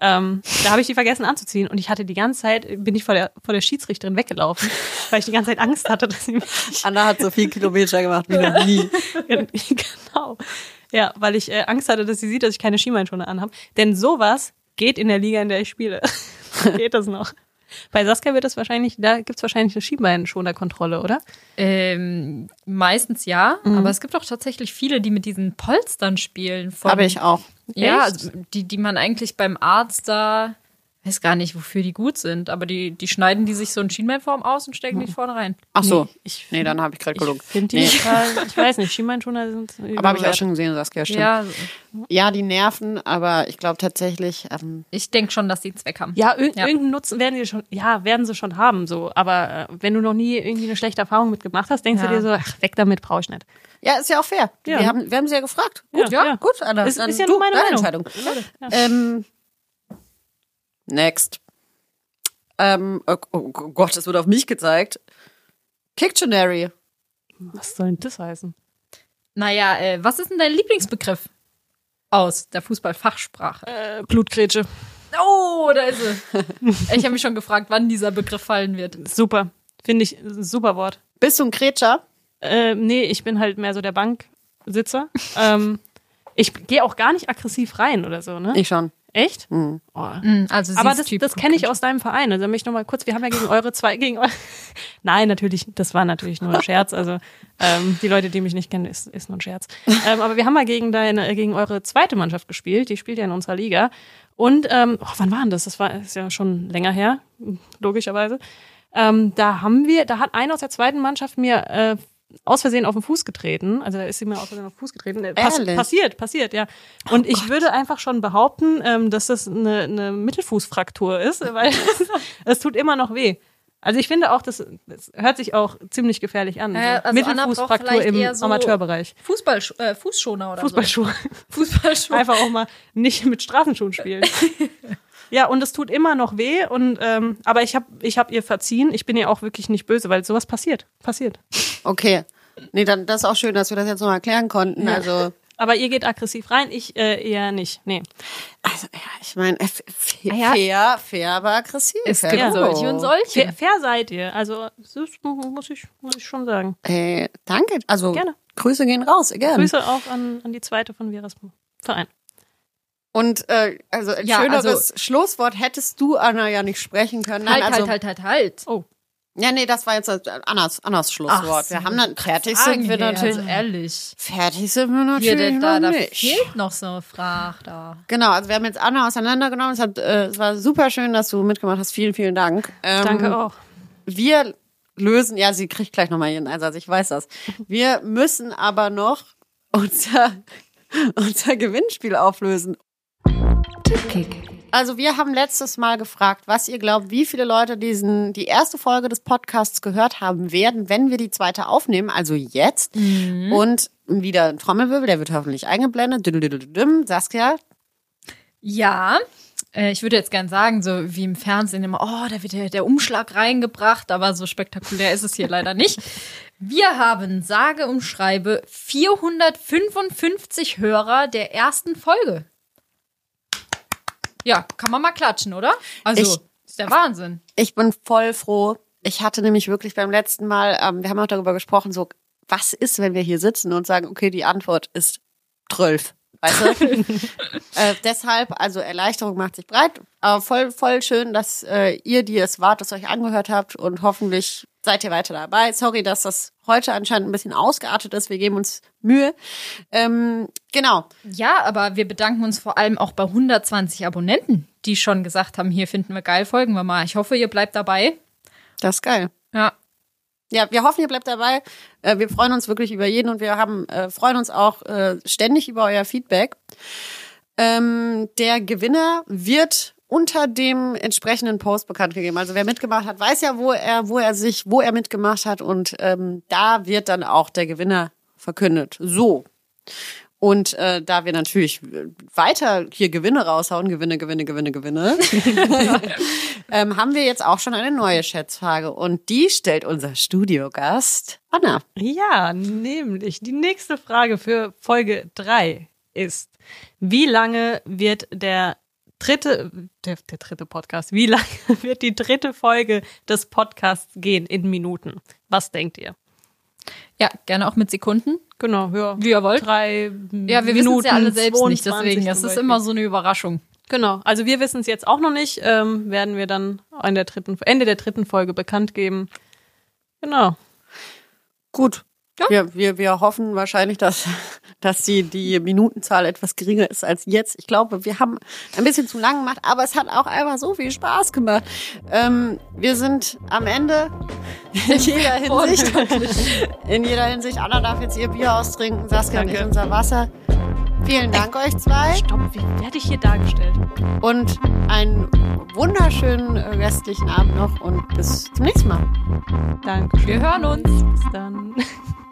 Speaker 5: Ähm, da habe ich die vergessen anzuziehen und ich hatte die ganze Zeit, bin ich vor der, vor der Schiedsrichterin weggelaufen, <laughs> weil ich die ganze Zeit Angst hatte, dass sie mich <laughs>
Speaker 3: Anna hat so viel Kilometer gemacht wie noch nie.
Speaker 5: genau. Ja, weil ich äh, Angst hatte, dass sie sieht, dass ich keine Schienbeinschoner anhabe. Denn sowas geht in der Liga, in der ich spiele. <laughs> geht das noch? Bei Saskia wird das wahrscheinlich, da gibt's wahrscheinlich eine Schienbeinschonerkontrolle, oder?
Speaker 4: Ähm, meistens ja,
Speaker 5: Mhm.
Speaker 4: aber es gibt auch tatsächlich viele, die mit diesen Polstern spielen.
Speaker 3: Habe ich auch.
Speaker 4: Ja, also die, die man eigentlich beim Arzt da, weiß gar nicht, wofür die gut sind, aber die, die schneiden die sich so in Schienbeinform aus und stecken die vorne rein.
Speaker 3: Ach so.
Speaker 5: Nee, ich-
Speaker 3: nee, dann habe ich gerade
Speaker 5: Ich
Speaker 3: gelogen.
Speaker 5: die
Speaker 3: Nee.
Speaker 5: total, ich weiß nicht, Schienbeinschoner sind <laughs>
Speaker 3: Aber habe ich auch schon gesehen, Saskia, stimmt.
Speaker 4: Ja,
Speaker 3: Ja, die nerven, aber ich glaube tatsächlich, ähm,
Speaker 4: ich denke schon, dass die einen Zweck haben.
Speaker 5: Ja, irg
Speaker 4: Ja.
Speaker 5: irgendeinen Nutzen werden die schon, ja, werden sie schon haben, so. Aber äh, wenn du noch nie irgendwie eine schlechte Erfahrung mitgemacht hast, denkst
Speaker 4: Ja.
Speaker 5: du dir so, ach, weg damit, brauche ich nicht.
Speaker 3: ja, ist ja auch fair.
Speaker 5: Ja.
Speaker 3: Wir, haben, wir haben sie ja gefragt. Gut,
Speaker 5: Ja,
Speaker 3: ja,
Speaker 5: ja.
Speaker 3: gut, Anna.
Speaker 5: Ist-
Speaker 3: dann
Speaker 5: ist ja
Speaker 3: du,
Speaker 5: nur meine
Speaker 3: deine
Speaker 5: Meinung.
Speaker 3: Entscheidung. Ähm, next. Ähm, oh, oh Gott, es wird auf mich gezeigt. Kictionary.
Speaker 5: Was soll denn das heißen?
Speaker 4: Naja, äh, was ist denn dein Lieblingsbegriff aus der Fußballfachsprache?
Speaker 5: Äh, Blutgrätsche.
Speaker 4: Oh, da ist sie. <laughs> ich habe mich schon gefragt, wann dieser Begriff fallen wird.
Speaker 5: Super. Finde ich ein super Wort.
Speaker 3: Bist du ein Kretscher?
Speaker 5: Äh, nee, ich bin halt mehr so der Banksitzer. <laughs> ähm, ich gehe auch gar nicht aggressiv rein oder so, ne?
Speaker 3: Ich schon.
Speaker 5: Echt?
Speaker 3: Mhm.
Speaker 5: Oh.
Speaker 4: Also sie
Speaker 5: Aber
Speaker 4: ist
Speaker 5: das, das kenne ich aus deinem Verein. Also möchte ich noch mal kurz, wir haben ja gegen eure zwei, gegen eure, <laughs> nein, natürlich, das war natürlich nur ein <laughs> Scherz. Also ähm, die Leute, die mich nicht kennen, ist, ist nur ein Scherz. Ähm, aber wir haben mal gegen deine, gegen eure zweite Mannschaft gespielt. Die spielt ja in unserer Liga. Und ähm, oh, wann war denn das? Das war ist ja schon länger her, logischerweise. Ähm, da haben wir, da hat einer aus der zweiten Mannschaft mir äh, aus Versehen auf den Fuß getreten. Also da ist sie mir aus Versehen auf den Fuß getreten. Äh, Pass,
Speaker 3: Ehrlich?
Speaker 5: passiert, passiert, ja. Und ich würde einfach schon behaupten, ähm, dass das eine, eine Mittelfußfraktur ist, <laughs> weil es tut immer noch weh. Also ich finde auch, das, das hört sich auch ziemlich gefährlich an. So
Speaker 4: also
Speaker 5: Mittelfußfraktur im
Speaker 4: so
Speaker 5: Amateurbereich.
Speaker 4: Fußball, äh, Fußschoner oder
Speaker 5: Fußballschuhe.
Speaker 4: so. <laughs> Fußballschuhe.
Speaker 5: Einfach auch mal nicht mit Straßenschuhen spielen. <laughs> Ja, und es tut immer noch weh. Und ähm, aber ich habe ich hab ihr verziehen. Ich bin ihr auch wirklich nicht böse, weil sowas passiert. Passiert.
Speaker 3: Okay. Nee, dann das ist auch schön, dass wir das jetzt noch erklären konnten. Also, <laughs>
Speaker 5: Aber ihr geht aggressiv rein, ich äh, eher nicht. Nee.
Speaker 3: also ja, ich meine, f- f-
Speaker 4: ja.
Speaker 3: fair, fair, aber aggressiv.
Speaker 4: Es
Speaker 3: Ja,
Speaker 4: gibt
Speaker 3: gut.
Speaker 4: solche und solche.
Speaker 5: Fair, fair seid ihr. Also das muss ich muss ich schon sagen.
Speaker 3: Hey, danke. Also
Speaker 5: Gerne.
Speaker 3: Grüße gehen raus, again.
Speaker 5: Grüße auch an, an die zweite von Veras Verein.
Speaker 3: Und äh, also ein
Speaker 4: Ja,
Speaker 3: schöneres
Speaker 4: also-
Speaker 3: Schlusswort hättest du, Anna, ja nicht sprechen können.
Speaker 4: Halt,
Speaker 3: Nein, also,
Speaker 4: halt, halt, halt, halt.
Speaker 5: Oh.
Speaker 3: Ja, nee, das war jetzt äh, Annas, Annas Schlusswort. wir haben dann fertig
Speaker 4: Fragen
Speaker 3: sind wir
Speaker 4: hier,
Speaker 3: natürlich.
Speaker 4: Also ehrlich.
Speaker 3: fertig sind wir
Speaker 4: Hier,
Speaker 3: natürlich
Speaker 4: da,
Speaker 3: noch
Speaker 4: da
Speaker 3: nicht.
Speaker 4: fehlt noch so eine Frage da.
Speaker 3: Genau, also wir haben jetzt Anna auseinandergenommen. Es, hat, äh, es war super schön, dass du mitgemacht hast. Vielen, vielen Dank. Ähm,
Speaker 5: Danke auch.
Speaker 3: Wir lösen, ja, sie kriegt gleich nochmal ihren Einsatz, ich weiß das. Wir müssen aber noch unser, <laughs> unser Gewinnspiel auflösen.
Speaker 2: Tippkick.
Speaker 3: Also wir haben letztes Mal gefragt, was ihr glaubt, wie viele Leute diesen die erste Folge des Podcasts gehört haben werden, wenn wir die zweite aufnehmen, also jetzt. Und wieder ein Trommelwirbel, der wird hoffentlich eingeblendet. Saskia,
Speaker 4: Ja, äh, ich würde jetzt gern sagen, so wie im Fernsehen immer, oh, da wird der, der Umschlag reingebracht, aber so spektakulär ist es hier leider nicht. Wir haben sage und schreibe 455 Hörer der ersten Folge. Ja, kann man mal klatschen, oder? Also,
Speaker 3: Ich-
Speaker 4: ist der Wahnsinn.
Speaker 3: ich bin voll froh. Ich hatte nämlich wirklich beim letzten Mal, ähm, wir haben auch darüber gesprochen, so, was ist, wenn wir hier sitzen und sagen, okay, die Antwort ist 12. Weißt du? <laughs> äh, deshalb, also Erleichterung macht sich breit. Aber voll, voll schön, dass äh, ihr, die es wart, es euch angehört habt und hoffentlich seid ihr weiter dabei. Sorry, dass das heute anscheinend ein bisschen ausgeartet ist. Wir geben uns Mühe. Ähm, genau.
Speaker 4: Ja, aber wir bedanken uns vor allem auch bei 120 Abonnenten, die schon gesagt haben, hier finden wir geil, folgen wir mal. Ich hoffe, ihr bleibt dabei.
Speaker 3: Das ist geil.
Speaker 4: Ja.
Speaker 3: Ja, wir hoffen, ihr bleibt dabei. Äh, wir freuen uns wirklich über jeden und wir haben äh, freuen uns auch äh, ständig über euer Feedback. Ähm, der Gewinner wird unter dem entsprechenden Post bekannt gegeben. Also wer mitgemacht hat, weiß ja, wo er, wo er sich, wo er mitgemacht hat und ähm, da wird dann auch der Gewinner verkündet. So. Und äh, da wir natürlich weiter hier Gewinne raushauen, Gewinne, Gewinne, Gewinne, Gewinne, <laughs> ähm, haben wir jetzt auch schon eine neue Schätzfrage. Und die stellt unser Studiogast Anna.
Speaker 5: Ja, nämlich die nächste Frage für Folge drei ist, wie lange wird der dritte, der, der dritte Podcast, wie lange <laughs> wird die dritte Folge des Podcasts gehen in Minuten? Was denkt ihr?
Speaker 4: Ja, gerne auch mit Sekunden.
Speaker 5: Genau, ja.
Speaker 4: Wie ihr wollt.
Speaker 5: Drei
Speaker 4: Ja, wir wissen
Speaker 5: Minuten,
Speaker 4: es ja alle selbst nicht,
Speaker 5: 22
Speaker 4: deswegen. Es ist immer so eine Überraschung.
Speaker 5: Genau, also wir wissen es jetzt auch noch nicht, ähm, werden wir dann in der dritten, Ende der dritten Folge bekannt geben. Genau.
Speaker 3: Gut. Wir, wir, wir hoffen wahrscheinlich, dass, dass die, die Minutenzahl etwas geringer ist als jetzt. Ich glaube, wir haben ein bisschen zu lang gemacht, aber es hat auch einfach so viel Spaß gemacht. Ähm, wir sind am Ende <laughs> in jeder Hinsicht. In jeder Hinsicht. Anna darf jetzt ihr Bier austrinken, Saskia und ich
Speaker 5: Danke.
Speaker 3: unser Wasser. Vielen Dank euch zwei
Speaker 5: Stopp, wie werde ich hier dargestellt?
Speaker 3: und einen wunderschönen äh, restlichen Abend noch und bis zum nächsten Mal.
Speaker 5: Danke.
Speaker 4: Wir hören uns.
Speaker 5: Bis dann. <laughs>